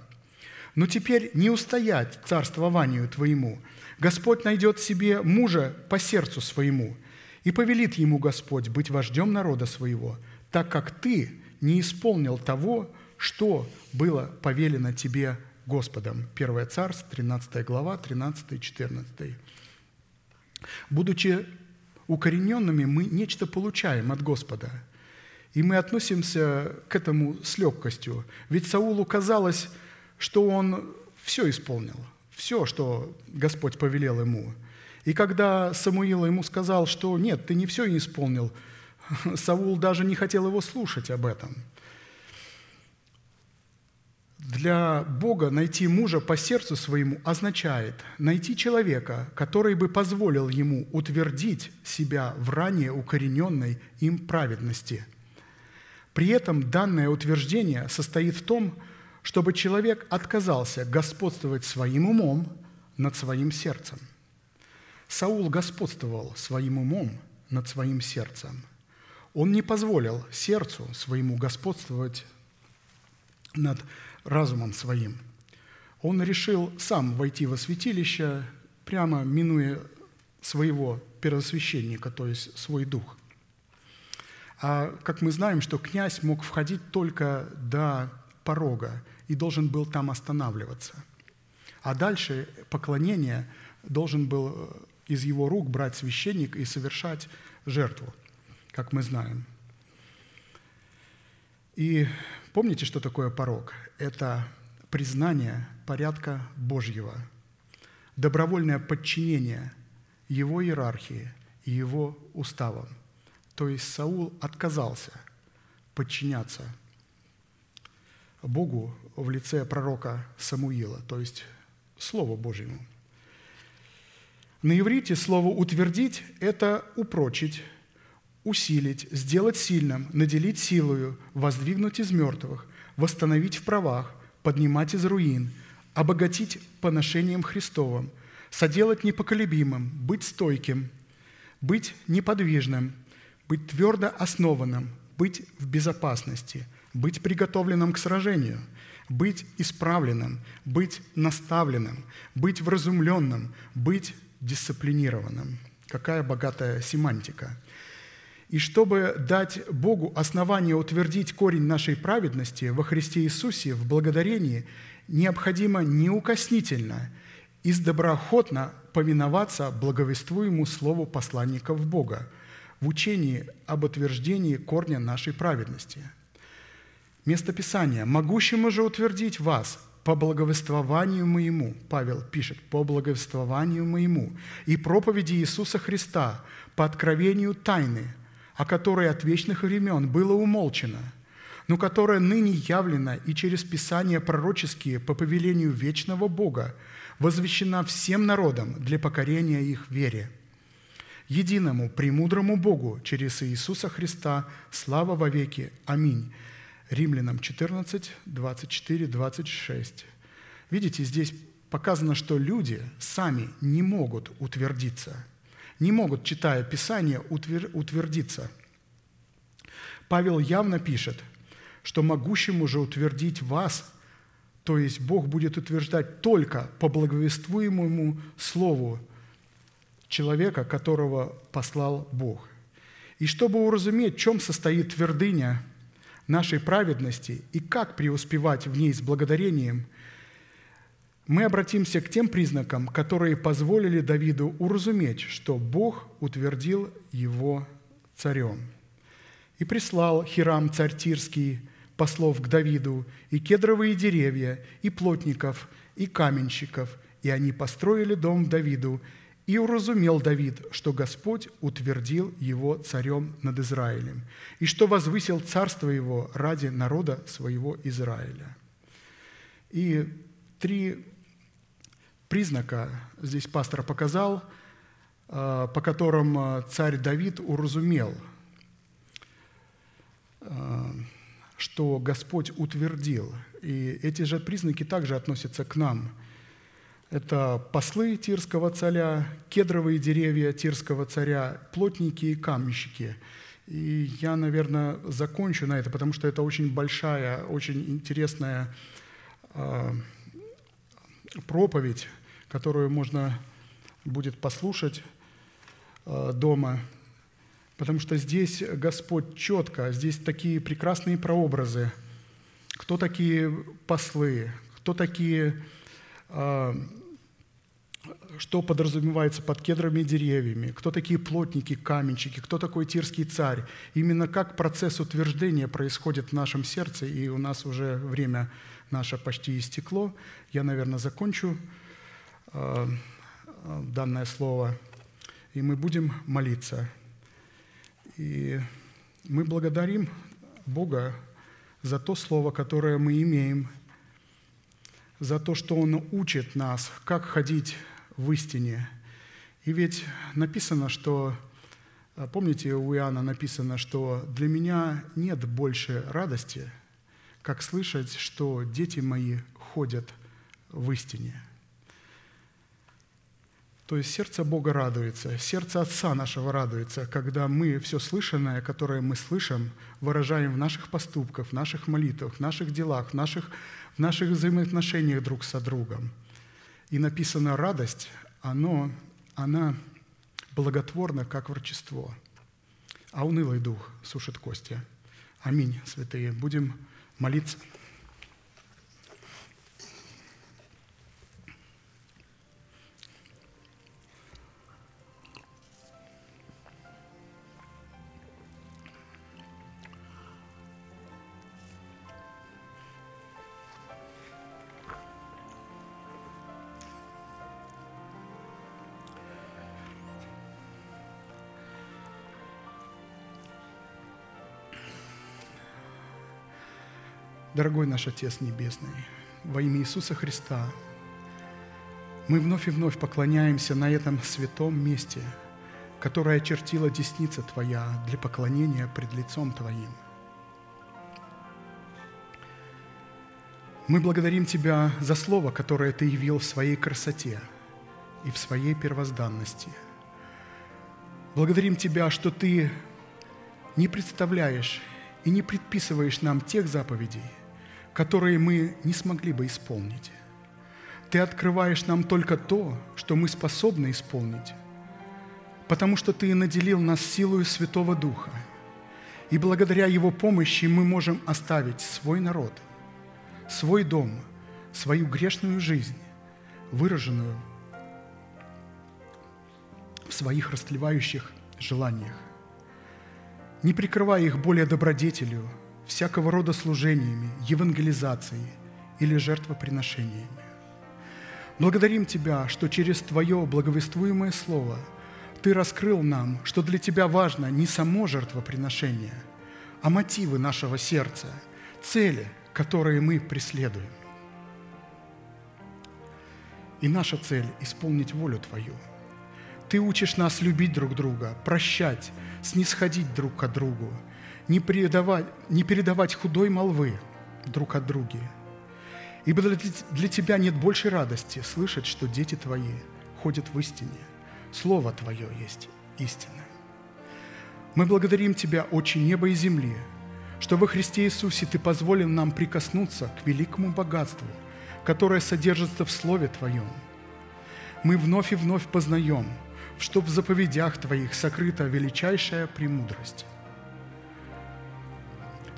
Но теперь не устоять царствованию твоему. Господь найдет себе мужа по сердцу своему, и повелит ему Господь быть вождем народа своего, так как ты не исполнил того, что было повелено тебе Господом. 1 Царств, 13 глава, 13-14. Будучи укорененными мы нечто получаем от Господа. И мы относимся к этому с легкостью. Ведь Саулу казалось, что он все исполнил, все, что Господь повелел ему. И когда Самуил ему сказал, что нет, ты не все исполнил, Саул даже не хотел его слушать об этом – для Бога найти мужа по сердцу своему означает найти человека, который бы позволил ему утвердить себя в ранее укорененной им праведности. При этом данное утверждение состоит в том, чтобы человек отказался господствовать своим умом над своим сердцем. Саул господствовал своим умом над своим сердцем. Он не позволил сердцу своему господствовать над разумом своим. Он решил сам войти во святилище, прямо минуя своего первосвященника, то есть свой дух. А как мы знаем, что князь мог входить только до порога и должен был там останавливаться. А дальше поклонение должен был э, из его рук брать священник и совершать жертву, как мы знаем. И помните, что такое порог? Это признание порядка Божьего, добровольное подчинение его иерархии и его уставам. То есть Саул отказался подчиняться Богу в лице пророка Самуила, то есть Слову Божьему. На иврите слово «утвердить» – это упрочить, усилить, сделать сильным, наделить силою, воздвигнуть из мертвых, восстановить в правах, поднимать из руин, обогатить поношением Христовым, соделать непоколебимым, быть стойким, быть неподвижным, быть твердо основанным, быть в безопасности, быть приготовленным к сражению, быть исправленным, быть наставленным, быть вразумленным, быть дисциплинированным. Какая богатая семантика – и чтобы дать Богу основание утвердить корень нашей праведности во Христе Иисусе в благодарении, необходимо неукоснительно и доброохотно повиноваться благовествуемому слову посланников Бога в учении об утверждении корня нашей праведности. Место Писания. «Могущему же утвердить вас по благовествованию моему», Павел пишет, «по благовествованию моему и проповеди Иисуса Христа, по откровению тайны, о которой от вечных времен было умолчено, но которая ныне явлена и через Писания пророческие по повелению вечного Бога возвещена всем народам для покорения их вере. Единому, премудрому Богу через Иисуса Христа слава во веки. Аминь. Римлянам 14, 24, 26. Видите, здесь показано, что люди сами не могут утвердиться – не могут, читая Писание, утвердиться. Павел явно пишет, что могущему же утвердить вас, то есть Бог будет утверждать только по благовествуемому слову человека, которого послал Бог. И чтобы уразуметь, в чем состоит твердыня нашей праведности и как преуспевать в ней с благодарением – мы обратимся к тем признакам, которые позволили Давиду уразуметь, что Бог утвердил его царем. «И прислал Хирам, царь Тирский, послов к Давиду, и кедровые деревья, и плотников, и каменщиков, и они построили дом Давиду, и уразумел Давид, что Господь утвердил его царем над Израилем, и что возвысил царство его ради народа своего Израиля». И три признака здесь пастор показал, э, по которым э, царь Давид уразумел, э, что Господь утвердил. И эти же признаки также относятся к нам. Это послы Тирского царя, кедровые деревья Тирского царя, плотники и каменщики. И я, наверное, закончу на это, потому что это очень большая, очень интересная проповедь, которую можно будет послушать э, дома, потому что здесь Господь четко, здесь такие прекрасные прообразы. Кто такие послы, кто такие, э, что подразумевается под кедровыми деревьями, кто такие плотники, каменщики, кто такой тирский царь. Именно как процесс утверждения происходит в нашем сердце, и у нас уже время наше почти истекло. Я, наверное, закончу данное слово, и мы будем молиться. И мы благодарим Бога за то слово, которое мы имеем, за то, что Он учит нас, как ходить в истине. И ведь написано, что, помните, у Иоанна написано, что для меня нет больше радости – как слышать, что дети мои ходят в истине. То есть сердце Бога радуется, сердце Отца нашего радуется, когда мы все слышанное, которое мы слышим, выражаем в наших поступках, в наших молитвах, в наших делах, в наших, в наших взаимоотношениях друг с другом. И написано «радость», оно, она благотворна, как врачество, а унылый дух сушит кости. Аминь, святые. Будем молиться. Дорогой наш Отец Небесный, во имя Иисуса Христа, мы вновь и вновь поклоняемся на этом святом месте, которое очертила десница Твоя для поклонения пред лицом Твоим. Мы благодарим Тебя за Слово, которое Ты явил в своей красоте и в своей первозданности. Благодарим Тебя, что Ты не представляешь и не предписываешь нам тех заповедей, которые мы не смогли бы исполнить. Ты открываешь нам только то, что мы способны исполнить, потому что Ты наделил нас силой Святого Духа, и благодаря Его помощи мы можем оставить свой народ, свой дом, свою грешную жизнь, выраженную в своих растлевающих желаниях, не прикрывая их более добродетелью, всякого рода служениями, евангелизацией или жертвоприношениями. Благодарим Тебя, что через Твое благовествуемое Слово Ты раскрыл нам, что для Тебя важно не само жертвоприношение, а мотивы нашего сердца, цели, которые мы преследуем. И наша цель – исполнить волю Твою. Ты учишь нас любить друг друга, прощать, снисходить друг к другу – не, передавать, не передавать худой молвы друг от друга. Ибо для тебя нет большей радости слышать, что дети твои ходят в истине. Слово Твое есть истина. Мы благодарим Тебя, Отче неба и земли, что во Христе Иисусе Ты позволил нам прикоснуться к великому богатству, которое содержится в Слове Твоем. Мы вновь и вновь познаем, что в заповедях Твоих сокрыта величайшая премудрость.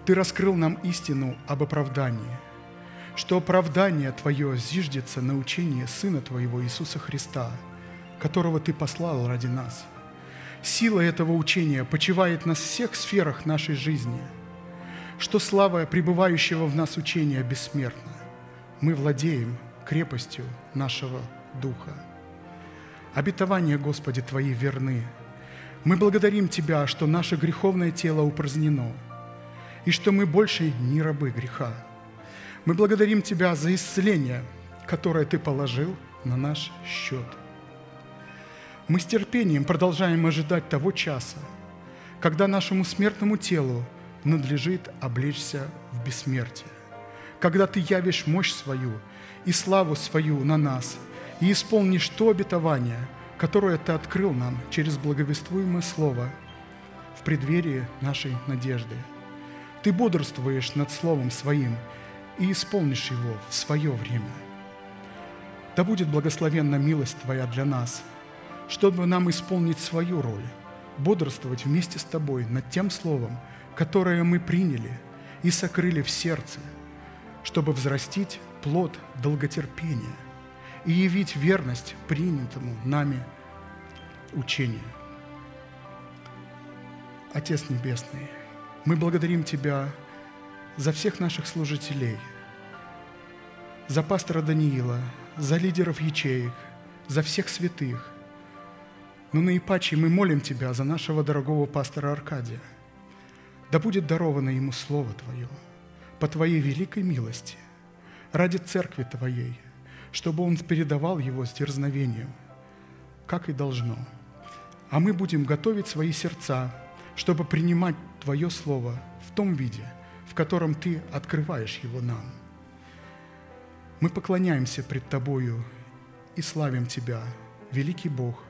Ты раскрыл нам истину об оправдании, что оправдание Твое зиждется на учении Сына Твоего Иисуса Христа, которого Ты послал ради нас. Сила этого учения почивает на всех сферах нашей жизни, что слава пребывающего в нас учения бессмертна. Мы владеем крепостью нашего Духа. Обетования, Господи, Твои верны. Мы благодарим Тебя, что наше греховное тело упразднено – и что мы больше не рабы греха. Мы благодарим Тебя за исцеление, которое Ты положил на наш счет. Мы с терпением продолжаем ожидать того часа, когда нашему смертному телу надлежит облечься в бессмертие, когда Ты явишь мощь свою и славу свою на нас и исполнишь то обетование, которое Ты открыл нам через благовествуемое Слово в преддверии нашей надежды – ты бодрствуешь над Словом Своим и исполнишь его в свое время. Да будет благословенна милость Твоя для нас, чтобы нам исполнить свою роль, бодрствовать вместе с Тобой над тем Словом, которое мы приняли и сокрыли в сердце, чтобы взрастить плод долготерпения и явить верность принятому нами учению. Отец Небесный, мы благодарим Тебя за всех наших служителей, за пастора Даниила, за лидеров ячеек, за всех святых. Но наипаче мы молим Тебя за нашего дорогого пастора Аркадия. Да будет даровано ему Слово Твое по Твоей великой милости, ради Церкви Твоей, чтобы он передавал его с дерзновением, как и должно. А мы будем готовить свои сердца, чтобы принимать Твое Слово в том виде, в котором Ты открываешь его нам. Мы поклоняемся пред Тобою и славим Тебя, великий Бог,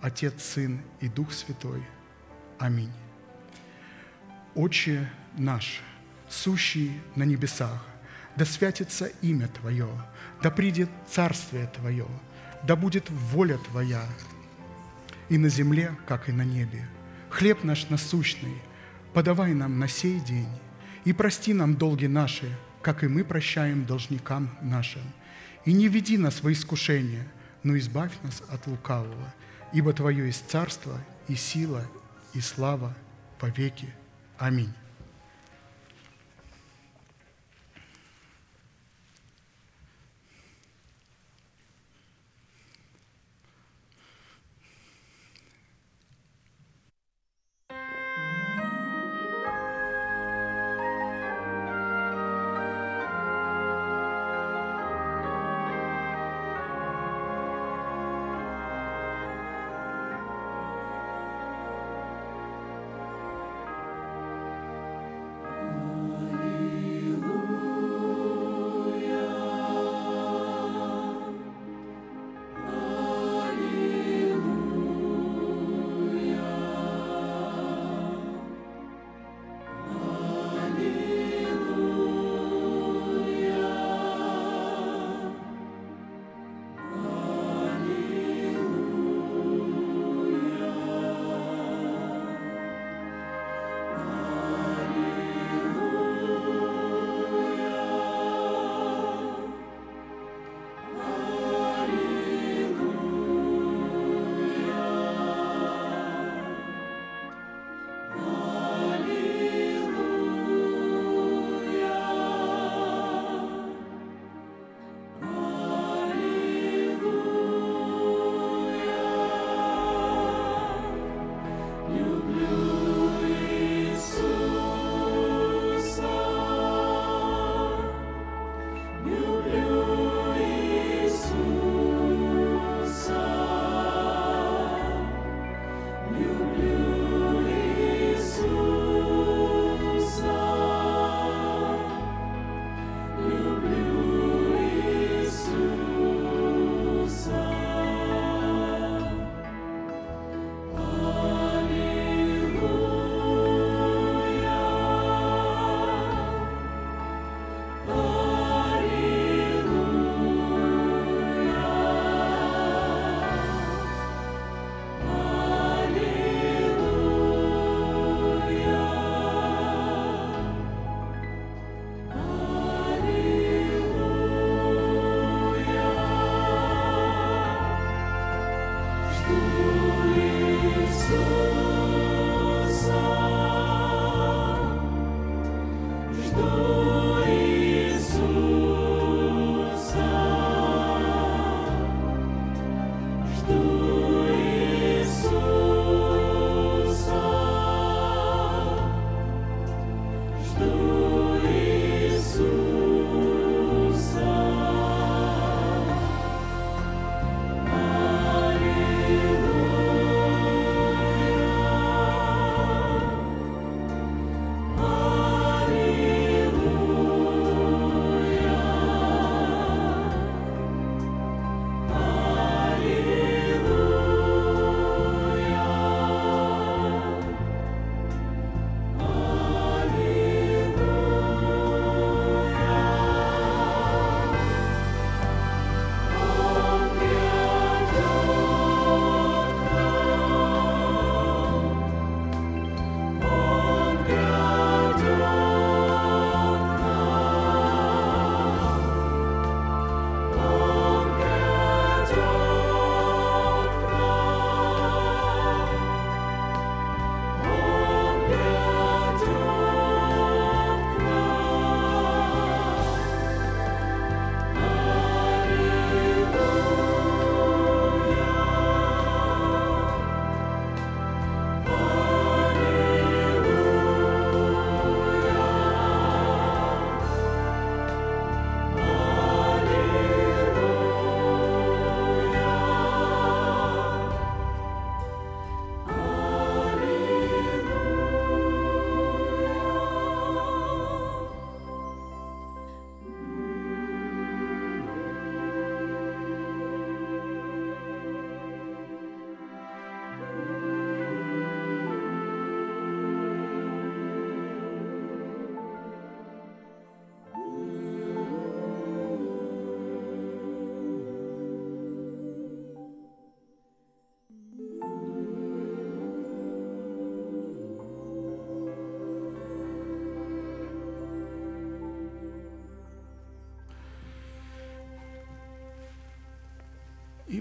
Отец, Сын и Дух Святой. Аминь. Отче наш, сущий на небесах, да святится имя Твое, да придет Царствие Твое, да будет воля Твоя и на земле, как и на небе. Хлеб наш насущный подавай нам на сей день, и прости нам долги наши, как и мы прощаем должникам нашим. И не веди нас во искушение, но избавь нас от лукавого, ибо Твое есть царство и сила и слава по веки. Аминь.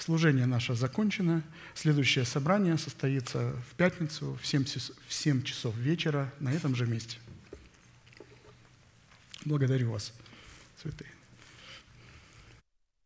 Служение наше закончено. Следующее собрание состоится в пятницу в 7, в 7 часов вечера на этом же месте. Благодарю вас, святые.